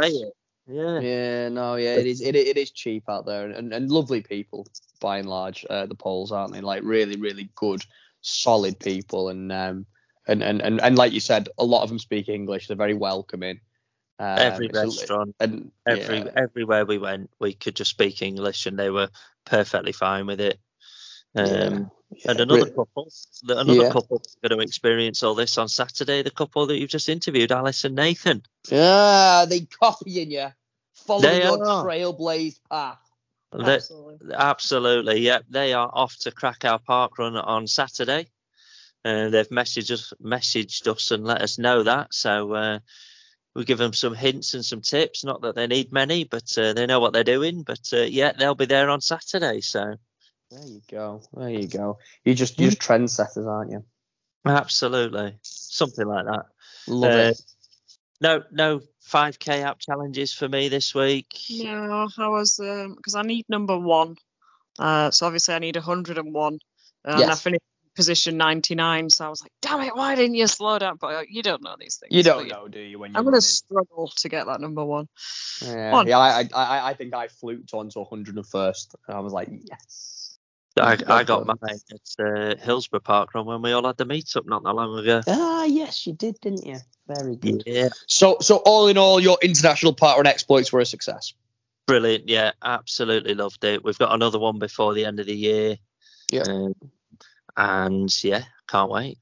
Pay it. Yeah. Yeah, no, yeah, it is. It, it is cheap out there, and, and lovely people by and large. Uh, the Poles, aren't they? Like really, really good, solid people, and um, and, and and and like you said, a lot of them speak English. They're very welcoming. Um, Every it's a- restaurant, and every yeah, everywhere we went, we could just speak English, and they were perfectly fine with it. Um, yeah, And another really- couple, another Yeah. couple going to experience all this on Saturday. The couple that you've just interviewed, Alice and Nathan. Yeah, they copying you, following They your are. trailblazed path. They- Absolutely. Absolutely, yeah. They are off to Krakow Park Run on Saturday. Uh, they've messaged us, messaged us and let us know that. So uh, we give them some hints and some tips. Not that they need many, but uh, they know what they're doing. But uh, yeah, they'll be there on Saturday. So There you go. There you go. You're just you're just trendsetters, aren't you? absolutely, something like that. Love Uh, it. No, no 5k app challenges for me this week. No, I was because I need number one. Uh, so obviously I need 101, and I finished position 99. So I was like, damn it, why didn't you slow down? But uh, you don't know these things. You do don't know, do you? When you're I'm gonna running? struggle to get that number one. Yeah, One. yeah. I, I, I, I think I fluked onto 101st, and I was like, yes. I, I got it. mine at uh, Hillsborough Park Run when we all had the meet up not that long ago. Ah, yes, you did, didn't you? Very good. Yeah, So, so all in all, your international parkrun exploits were a success. brilliant. Yeah, absolutely loved it. We've got another one before the end of the year. Yeah. Um, and yeah, can't wait.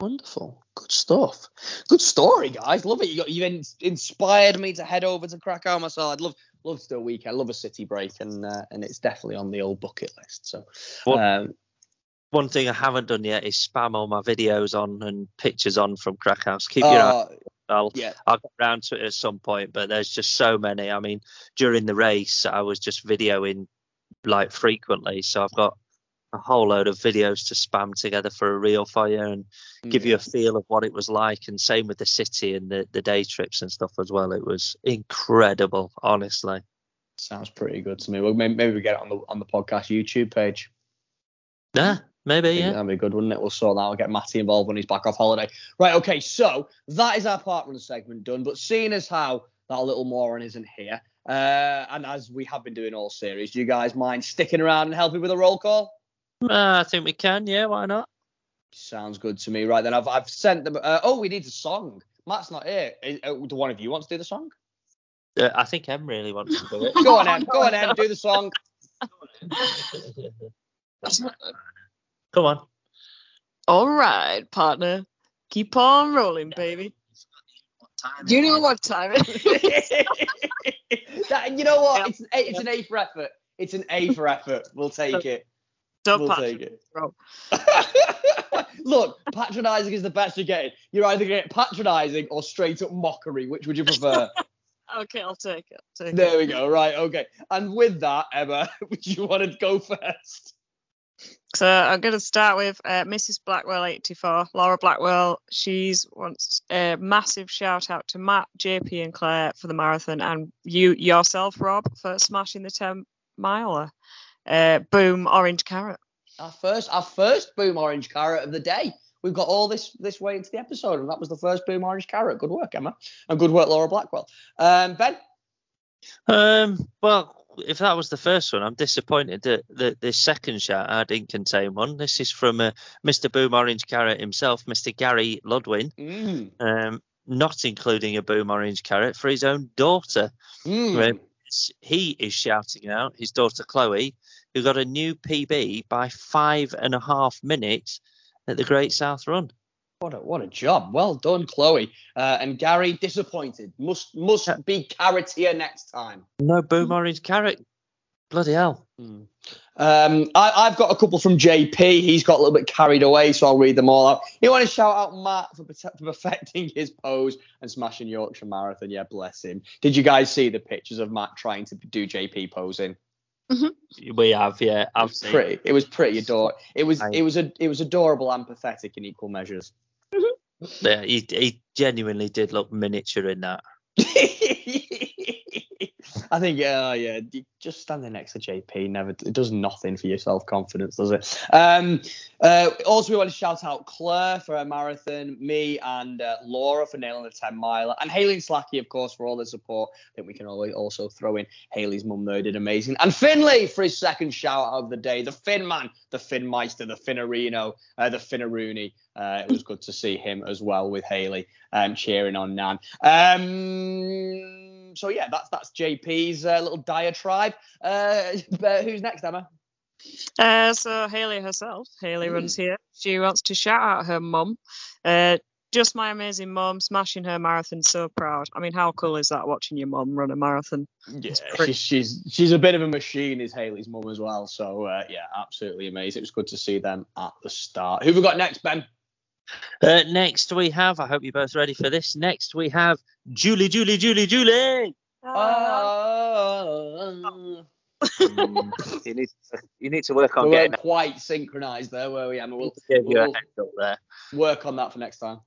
Wonderful, good stuff. Good story, guys. Love it. You got you in, inspired me to head over to Krakow myself. I'd love love to do a weekend. I love a city break, and uh, and it's definitely on the old bucket list. So, What- um, One thing I haven't done yet is spam all my videos on and pictures on from Krakow. So keep your eye. uh, I'll, yeah, I'll get round to it at some point, but there's just so many. I mean, during the race, I was just videoing like frequently, so I've got a whole load of videos to spam together for a reel for you and give you a feel of what it was like. And same with the city and the, the day trips and stuff as well. It was incredible, honestly. sounds pretty good to me. Well, maybe, maybe we get it on the on the podcast YouTube page. Yeah, maybe, yeah. That'd be good, wouldn't it? We'll sort that out. Get Matty involved when he's back off holiday. Right, okay, so that is our parkrun segment done. But seeing as how that little moron isn't here, uh, and as we have been doing all series, do you guys mind sticking around and helping with a roll call? Uh, I think we can, yeah, why not? Sounds good to me. Right then, I've I've sent them. Uh, oh, we need a song. Matt's not here. Uh, uh, do one of you want to do the song? Uh, I think Em really wants to do it. Go on, Em. Go on, Em. Do the song. Come on. All right, partner. Keep on rolling, baby. Do you know what time it is. that, you know what? It's it's an A for effort. It's an A for effort. We'll take it. Don't We'll take it. bro. Look, patronising is the best you're getting. You're either getting patronising or straight up mockery. Which would you prefer? Okay, I'll take it. I'll take it. there we go. Right. Okay. And with that, Emma, would you want to go first? So I'm going to start with uh, Mrs. Blackwell 84, Laura Blackwell. She's wants a massive shout out to Matt, JP, and Claire for the marathon, and you yourself, Rob, for smashing the 10 miler. Uh, boom, orange carrot. Our first, our first boom orange carrot of the day. We've got all this this way into the episode, and that was the first boom orange carrot. Good work, Emma, and good work, Laura Blackwell. Um, ben. Um, well, if that was the first one, I'm disappointed that the, the second shot I didn't contain one. This is from uh, Mr. Boom Orange Carrot himself, Mr. Gary Ludwin, Mm. um, not including a Boom Orange Carrot for his own daughter. Mm. Right. He is shouting out his daughter Chloe, who got a new PB by five and a half minutes at the Great South Run. What a what a job. Well done, Chloe. Uh, and Gary disappointed. Must must be carrotier next time. No boom orange carrot. Bloody hell. Hmm. Um, I, I've got a couple from JP. He's got a little bit carried away, so I'll read them all out. You want to shout out Matt for, for perfecting his pose and smashing Yorkshire Marathon? Yeah, bless him. Did you guys see the pictures of Matt trying to do JP posing? Mm-hmm. We have, yeah. It I've was seen. pretty. It was pretty adorable. It was I- it was a it was adorable and pathetic in equal measures. Mm-hmm. Yeah, he, he genuinely did look miniature in that. I think yeah, yeah. Just standing next to JP never it does nothing for your self confidence, does it? Um, uh, also, we want to shout out Claire for her marathon, me and uh, Laura for nailing the ten miler, and Haley and Slacky, of course, for all the support. I think we can also throw in Haley's mum there did amazing, and Finley for his second shout out of the day, the Fin man, the Fin Meister, the Finarino, uh, the Finaroonie. Uh, it was good to see him as well with Haley um, cheering on Nan. Um, so yeah, that's that's JP's uh, little diatribe. Uh, but who's next, Emma? Uh, so Haley herself, Haley runs here. She wants to shout out her mum. Uh, just my amazing mum smashing her marathon. So proud. I mean, how cool is that watching your mum run a marathon? Yeah, pretty- she's, she's she's a bit of a machine, is Haley's mum as well. So uh, yeah, absolutely amazing. It was good to see them at the start. Who have we got next, Ben? Uh, next we have, I hope you're both ready for this. Next we have Julie, Julie, Julie, Julie. Oh, you need to, you need to work on weren't getting quite synchronised there, were we, Emma? We'll give you a we'll- heads up there. work on that for next time.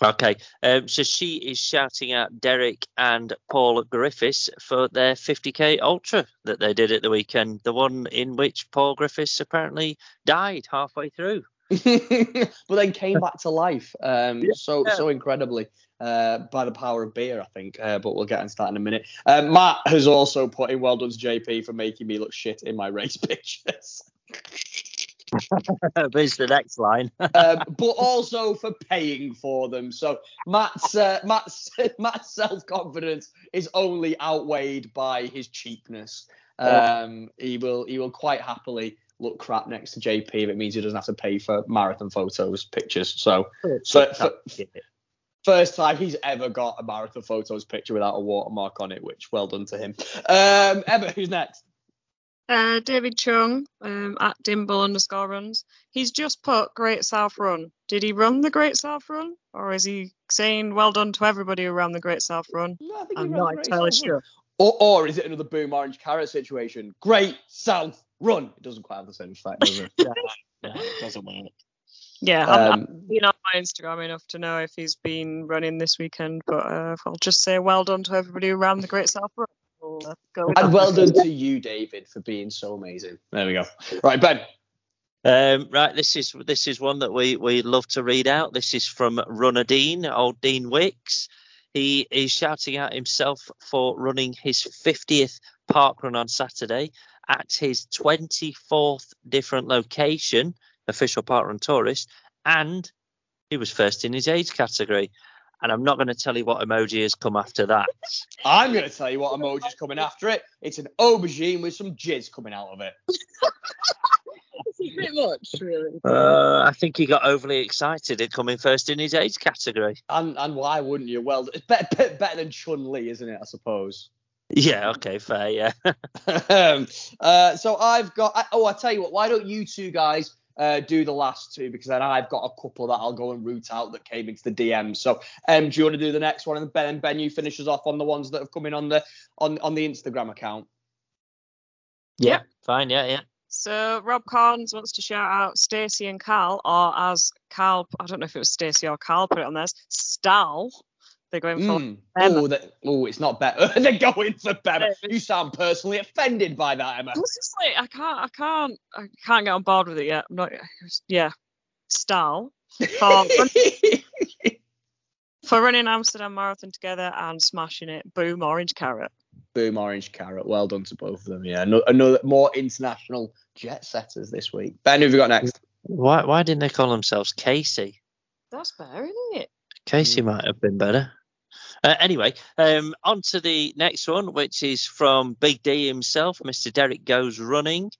Okay, um, so she is shouting out Derek and Paul Griffiths for their 50k ultra that they did at the weekend, the one in which Paul Griffiths apparently died halfway through. but then came back to life um, so Yeah. so incredibly uh, by the power of beer, I think. Uh, but we'll get into that in a minute. Uh, Matt has also put in well done to JP for making me look shit in my race pictures, There's the next line. um, but also for paying for them. So Matt's uh, Matt's Matt's self confidence is only outweighed by his cheapness. Um, he will he will quite happily look crap next to JP if it means he doesn't have to pay for marathon photos pictures. So So- for- first time he's ever got a marathon photos picture without a watermark on it, which well done to him. Um, Emma, who's next? Uh, David Chung um, at Dimble underscore runs. He's just put Great South Run. Did he run the Great South Run, or is he saying well done to everybody who ran the Great South Run? No, I think I'm ran not entirely sure. Or, or is it another boom orange carrot situation? Great South Run. It doesn't quite have the same effect, does it? No, it doesn't work. Yeah, I'm, Um, I've been on my Instagram enough to know if he's been running this weekend, but uh, I'll just say well done to everybody who ran the Great South Run. We'll, go and well done to you, David, for being so amazing. There we go. Right, Ben. Um, right, this is this is one that we we love to read out. This is from Runner Dean, old Dean Wicks. He is shouting out himself for running his 50th parkrun on Saturday at his 24th different location, official parkrun tourist, and he was first in his age category. And I'm not going to tell you what emoji has come after that. I'm going to tell you what emoji is coming after it. It's an aubergine with some jizz coming out of it. Pretty much, really. Uh, I think he got overly excited at coming first in his age category. And and why wouldn't you? Well, it's better, better, better than Chun Li, isn't it? I suppose. Yeah, okay, fair, yeah. um, uh, so I've got. I, oh, I tell you what. Why don't you two guys uh, do the last two? Because then I've got a couple that I'll go and root out that came into the DM. So, um, do you want to do the next one, and then Ben and Ben, you finish us off on the ones that have come in on the on on the Instagram account. Yeah, fine, yeah, yeah. So Rob Carnes wants to shout out Stacey and Carl, or as Carl, I don't know if it was Stacey or Carl put it on theirs, Stal. They're going for Mm. Emma. Oh, oh, it's not better. They're going for Bema. Yeah, You sound personally offended by that, Emma. I was just like, I can't, I can't, I can't get on board with it yet. I'm not, yeah, Stal for, for running Amsterdam Marathon together and smashing it. Boom, orange carrot. Boom, orange carrot. Well done to both of them. Yeah, no, another more international jet setters this week. Ben, who have you got next? Why why didn't they call themselves Casey? That's better, isn't it? Casey might have been better. Uh, anyway, um, on to the next one, which is from Big D himself, Mr. Derek Goes Running.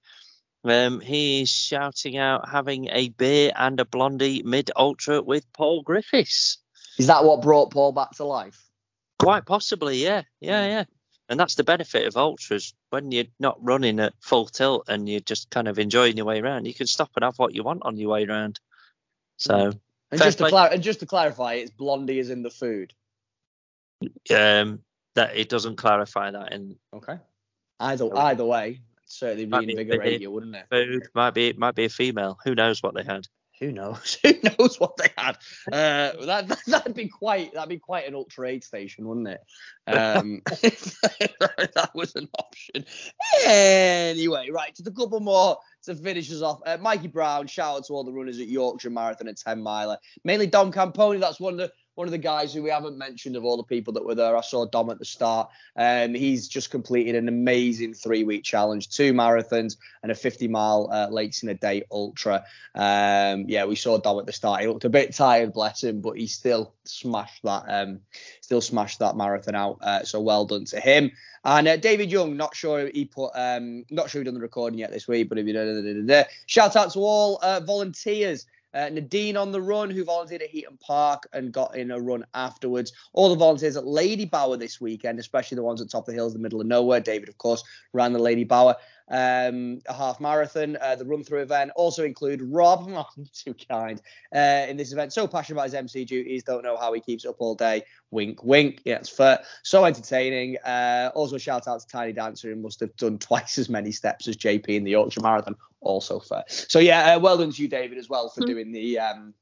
Um, he's shouting out having a beer and a blondie mid ultra with Paul Griffiths. Is that what brought Paul back to life? Quite possibly, yeah, yeah, yeah. And that's the benefit of ultras when you're not running at full tilt and you're just kind of enjoying your way around. You can stop and have what you want on your way around. So, And just to clar- and just to clarify, it's blondie is in the food. Um, that it doesn't clarify that in Okay. Either either way, certainly reinvigorate you, wouldn't it? food. Might be might be a female. Who knows what they had? Who knows? Who knows what they had? Uh, that, that that'd be quite that'd be quite an ultra aid station, wouldn't it? Um, if that was an option. Anyway, right, just a couple more to finish us off. Uh, Mikey Brown, shout out to all the runners at Yorkshire Marathon and 10 miler. Mainly Dom Camponi. That's one of the one of the guys who we haven't mentioned of all the people that were there. I saw Dom at the start. Um, he's just completed an amazing three week challenge, two marathons and a 50 mile uh, lakes in a day ultra. Um, yeah, we saw Dom at the start. He looked a bit tired, bless him, but he still smashed that. Um, still smashed that marathon out. Uh, so well done to him. And uh, David Young, not sure he put, um, not sure he done the recording yet this week, but if you know, shout out to all uh, volunteers. Uh, Nadine on the run, who volunteered at Heaton Park and got in a run afterwards. All the volunteers at Ladybower this weekend, especially the ones at top of the hills, the middle of nowhere. David, of course, ran the Ladybower um, a half marathon. Uh, the run through event also include Rob, oh, too kind, uh, in this event. So passionate about his MC duties, don't know how he keeps up all day. Wink, wink. Yeah, it's fair. So entertaining. Uh, also, shout out to Tiny Dancer, who must have done twice as many steps as JP in the Yorkshire Marathon. Also fair. So yeah, uh, well done to you, David, as well for doing the um,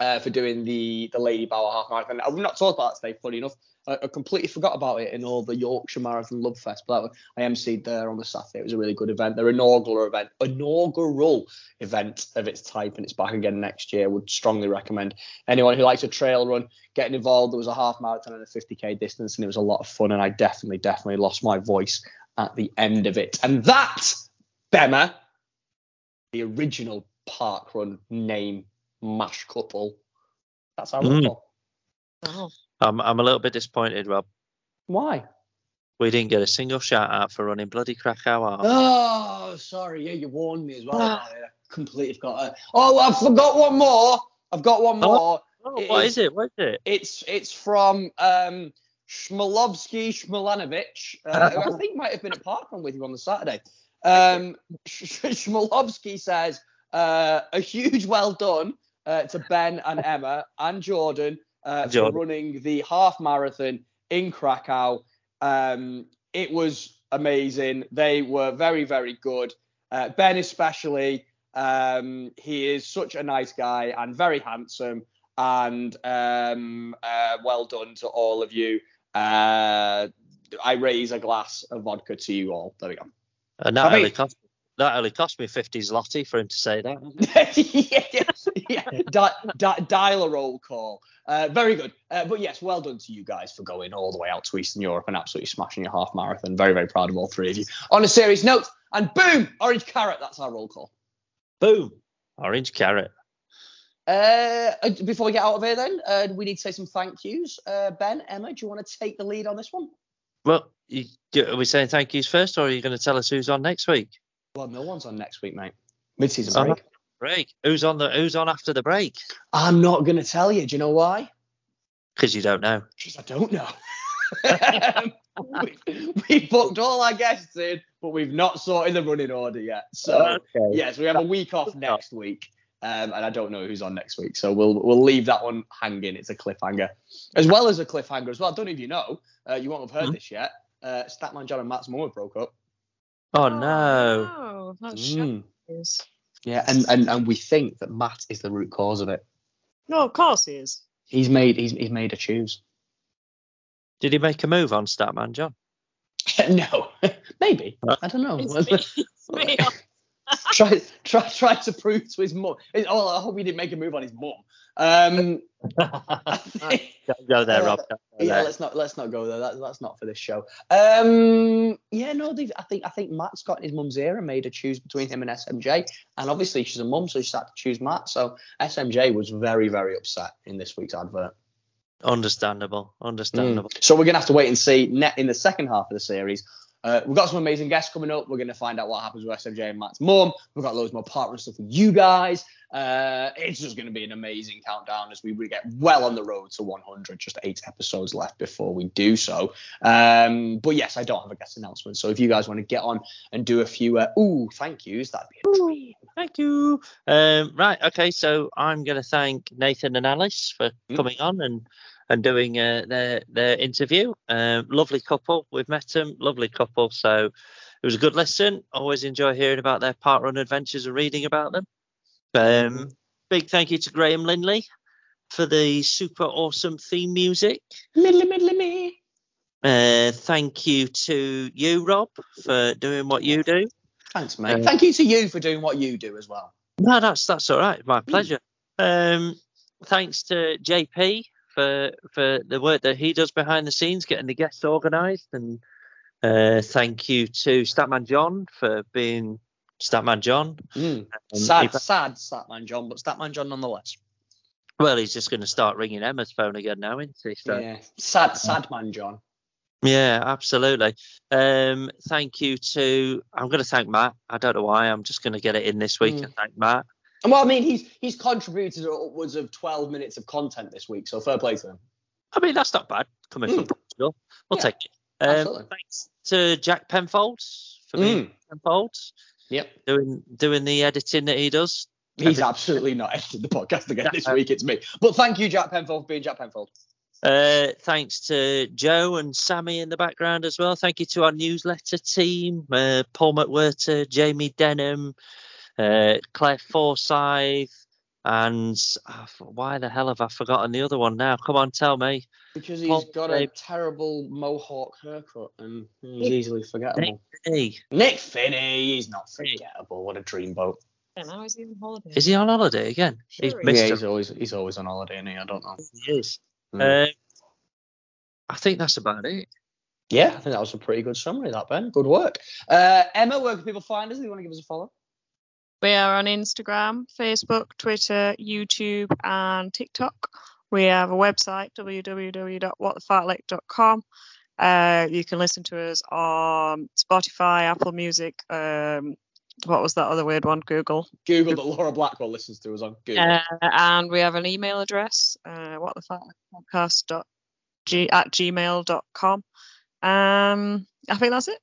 uh, for doing the the Ladybower half marathon. I've not talked about it today, funny enough. I, I completely forgot about it in all the Yorkshire Marathon Love Fest, but I emceed there on the Saturday. It was a really good event. Their inaugural event, inaugural event of its type, and it's back again next year. Would strongly recommend anyone who likes a trail run getting involved. There was a half marathon and a 50k distance, and it was a lot of fun. And I definitely, definitely lost my voice at the end of it. And that, Bemma, the original parkrun name mash couple. That's our Mm. call. Oh. I'm I'm a little bit disappointed, Rob. Why? We didn't get a single shout out for running bloody Krakow out. Oh, sorry. Yeah, you warned me as well. about. I completely forgot. it. Oh, I've forgot one more. I've got one more. Oh, it what is- is it? What is it? It's it's from um, Shmalovsky Shmilanovic, uh, who I think might have been at Parkrun with you on the Saturday. Um, Shmalovsky says uh, a huge well done uh, to Ben and Emma and Jordan, uh, for running the half marathon in Krakow. Um, it was amazing. They were very very good. Uh, ben especially. Um, he is such a nice guy and very handsome and um, uh, well done to all of you. Uh, I raise a glass of vodka to you all. There we go. And that I mean- cost that only cost me 50 zloty for him to say that. yeah, yeah. Di- di- dial a roll call. Uh, very good. Uh, but yes, well done to you guys for going all the way out to Eastern Europe and absolutely smashing your half marathon. Very, very proud of all three of you. On a serious note, and boom, orange carrot. That's our roll call. Boom. Orange carrot. Uh, uh, before we get out of here, then, uh, we need to say some thank yous. Uh, ben, Emma, do you want to take the lead on this one? Well, you, are we saying thank yous first, or are you going to tell us who's on next week? Well, no one's on next week, mate. Mid-season Uh-huh. break. Break. Who's on the Who's on after the break? I'm not going to tell you. Do you know why? Because you don't know. Because I don't know. we, we booked all our guests in, but we've not sorted the running order yet. So Okay. yes, we have a week off next week, um, and I don't know who's on next week. So we'll we'll leave that one hanging. It's a cliffhanger, as well as a cliffhanger as well. I don't know if you know. Uh, you won't have heard Hmm? this yet. Uh, Statman John and Matt's mum broke up. Oh no. Oh, that's Mm. Yeah, and, and and we think that Matt is the root cause of it. No, of course he is. He's made he's he's made a choose. Did he make a move on Statman John? no, maybe I don't know. It's me. It's me. try try try to prove to his mum. Oh, I hope he didn't make a move on his mum. Um, think- Don't go there, Uh, Rob. Go yeah, there. let's not let's not go there. That, that's not for this show. Um, yeah, no, I think I think Matt's got his mum's ear and made a choose between him and SMJ, and obviously she's a mum, so she had to choose Matt. So SMJ was very very upset in this week's advert. Understandable. Understandable. So we're gonna have to wait and see net in the second half of the series Uh, we've got some amazing guests coming up. We're going to find out what happens with SMJ and Matt's mum. We've got loads more partner stuff with you guys. Uh, it's just going to be an amazing countdown as we get well on the road to 100. Just eight episodes left before we do so. Um, but yes, I don't have a guest announcement. So if you guys want to get on and do a few, uh, ooh, thank yous, that'd be a dream. Thank you. Um, right. Okay. So I'm going to thank Nathan and Alice for Mm. coming on and and doing uh, their their interview. Um, lovely couple. We've met them. Lovely couple. So it was a good listen. Always enjoy hearing about their parkrun adventures and reading about them. Um, big thank you to Graham Lindley for the super awesome theme music. Middly, middly, me. Uh, thank you to you, Rob, for doing what you do. Thanks, mate. Uh, Thank you to you for doing what you do as well. No, that's that's all right. My pleasure. Um, thanks to JP for for the work that he does behind the scenes, getting the guests organised, and uh, thank you to Statman John for being Statman John. Mm. Sad, if- sad Statman John, but Statman John nonetheless. well, he's just going to start ringing Emma's phone again now, isn't he? So, Yeah, sad, sad man John. Yeah, absolutely. Um, thank you to. I'm going to thank Matt. I don't know why. I'm just going to get it in this week Mm. and thank Matt. And well, I mean, he's he's contributed upwards of 12 minutes of content this week, so fair play to him. I mean, that's not bad coming from Mm. Portugal. We'll Yeah, take it. Um, absolutely. thanks to Jack Penfold for being Mm. Penfold Yep. doing doing the editing that he does. He's absolutely not edited the podcast again this week. It's me. But thank you, Jack Penfold, for being Jack Penfold. Uh, thanks to Joe and Sammy in the background as well. Thank you to our newsletter team, uh, Paul McWhirter, Jamie Denham, uh, Claire Forsyth, and uh, why the hell have I forgotten the other one now? Come on, tell me. Because he's Paul, got a terrible mohawk haircut and he's easily forgettable. Hey, Nick Finney, he's not forgettable. What a dreamboat. Yeah, now he's even holiday. is he on holiday again? He's Sure he missed Yeah, he's always he's always on holiday, and he? I don't know. He is. Mm. Uh, I think that's about it. Yeah, I think that was a pretty good summary, that Ben. Good work. Uh, Emma, where can people find us? Do you want to give us a follow? We are on Instagram, Facebook, Twitter, YouTube, and TikTok. We have a website, www.whatthefartlek.com. Uh, you can listen to us on Spotify, Apple Music. Um, what was that other weird one? Google. Google that Laura Blackwell listens to us on Google. Uh, and we have an email address, uh, at gmail.com. Um, I think that's it.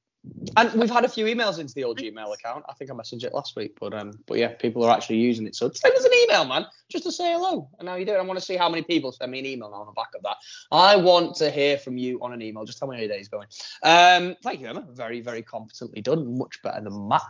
And we've had a few emails into the old Gmail account. I think I messaged it last week, but um, but yeah, people are actually using it. So send us an email, man, just to say hello and how you doing. I want to see how many people send me an email now on the back of that. I want to hear from you on an email. Just tell me how your day's going. Um, thank you, Emma. Very very competently done. Much better than Matt.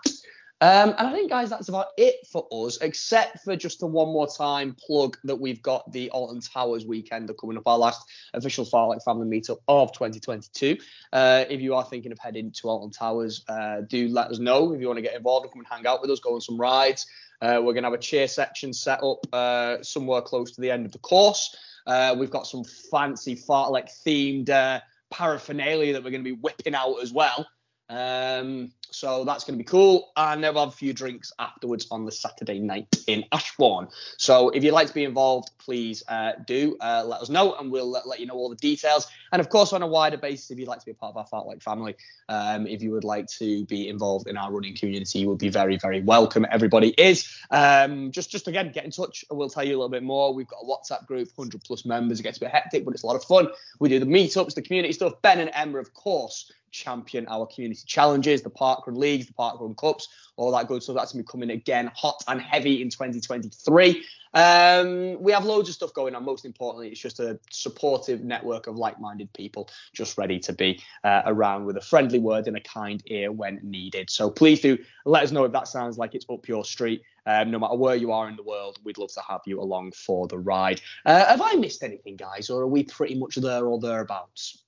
Um, and I think, guys, that's about it for us, except for just a one more time plug that we've got the Alton Towers weekend coming up, our last official Fartlek family meetup of 2022. Uh, if you are thinking of heading to Alton Towers, uh, do let us know if you want to get involved and come and hang out with us, go on some rides. Uh, we're going to have a cheer section set up uh, somewhere close to the end of the course. Uh, we've got some fancy Fartlek themed uh, paraphernalia that we're going to be whipping out as well. Um, so that's going to be cool. And then we'll have a few drinks afterwards on the Saturday night in Ashbourne. So if you'd like to be involved, please uh, do uh, let us know and we'll let, let you know all the details. And of course, on a wider basis, if you'd like to be a part of our Fartlek family, um, if you would like to be involved in our running community, you would be very, very welcome. Everybody is. Um, just, just again, get in touch and we'll tell you a little bit more. We've got a WhatsApp group, 100 plus members. It gets a bit hectic, but it's a lot of fun. We do the meetups, the community stuff. Ben and Emma, of course, champion our community challenges, the parkrun leagues, the parkrun cups, all that good stuff. That's going to be coming again hot and heavy in 2023. Um, we have loads of stuff going on. Most importantly, it's just a supportive network of like-minded people just ready to be uh, around with a friendly word and a kind ear when needed. So please do let us know if that sounds like it's up your street. Um, no matter where you are in the world, we'd love to have you along for the ride. Uh, have I missed anything, guys, or are we pretty much there or thereabouts?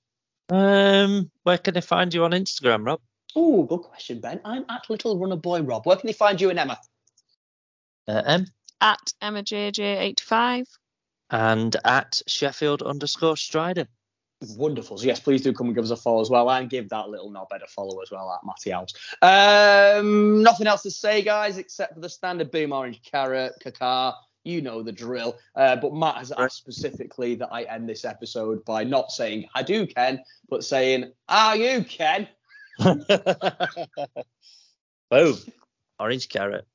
Um, where can they find you on Instagram, Rob? Oh, good question, Ben. I'm at Little Runner Boy Rob. Where can they find you and Emma? Uh, M At EmmaJJ85. and at Sheffield underscore Strider. Wonderful. So yes, please do come and give us a follow as well, and give that little knobhead a follow as well at Matty House. Um, nothing else to say, guys, except for the standard boom orange carrot, caca. You know the drill. Uh, but Matt has asked specifically that I end this episode by not saying "I do, Ken," but saying "Are you, Ken?" Boom. Orange carrot.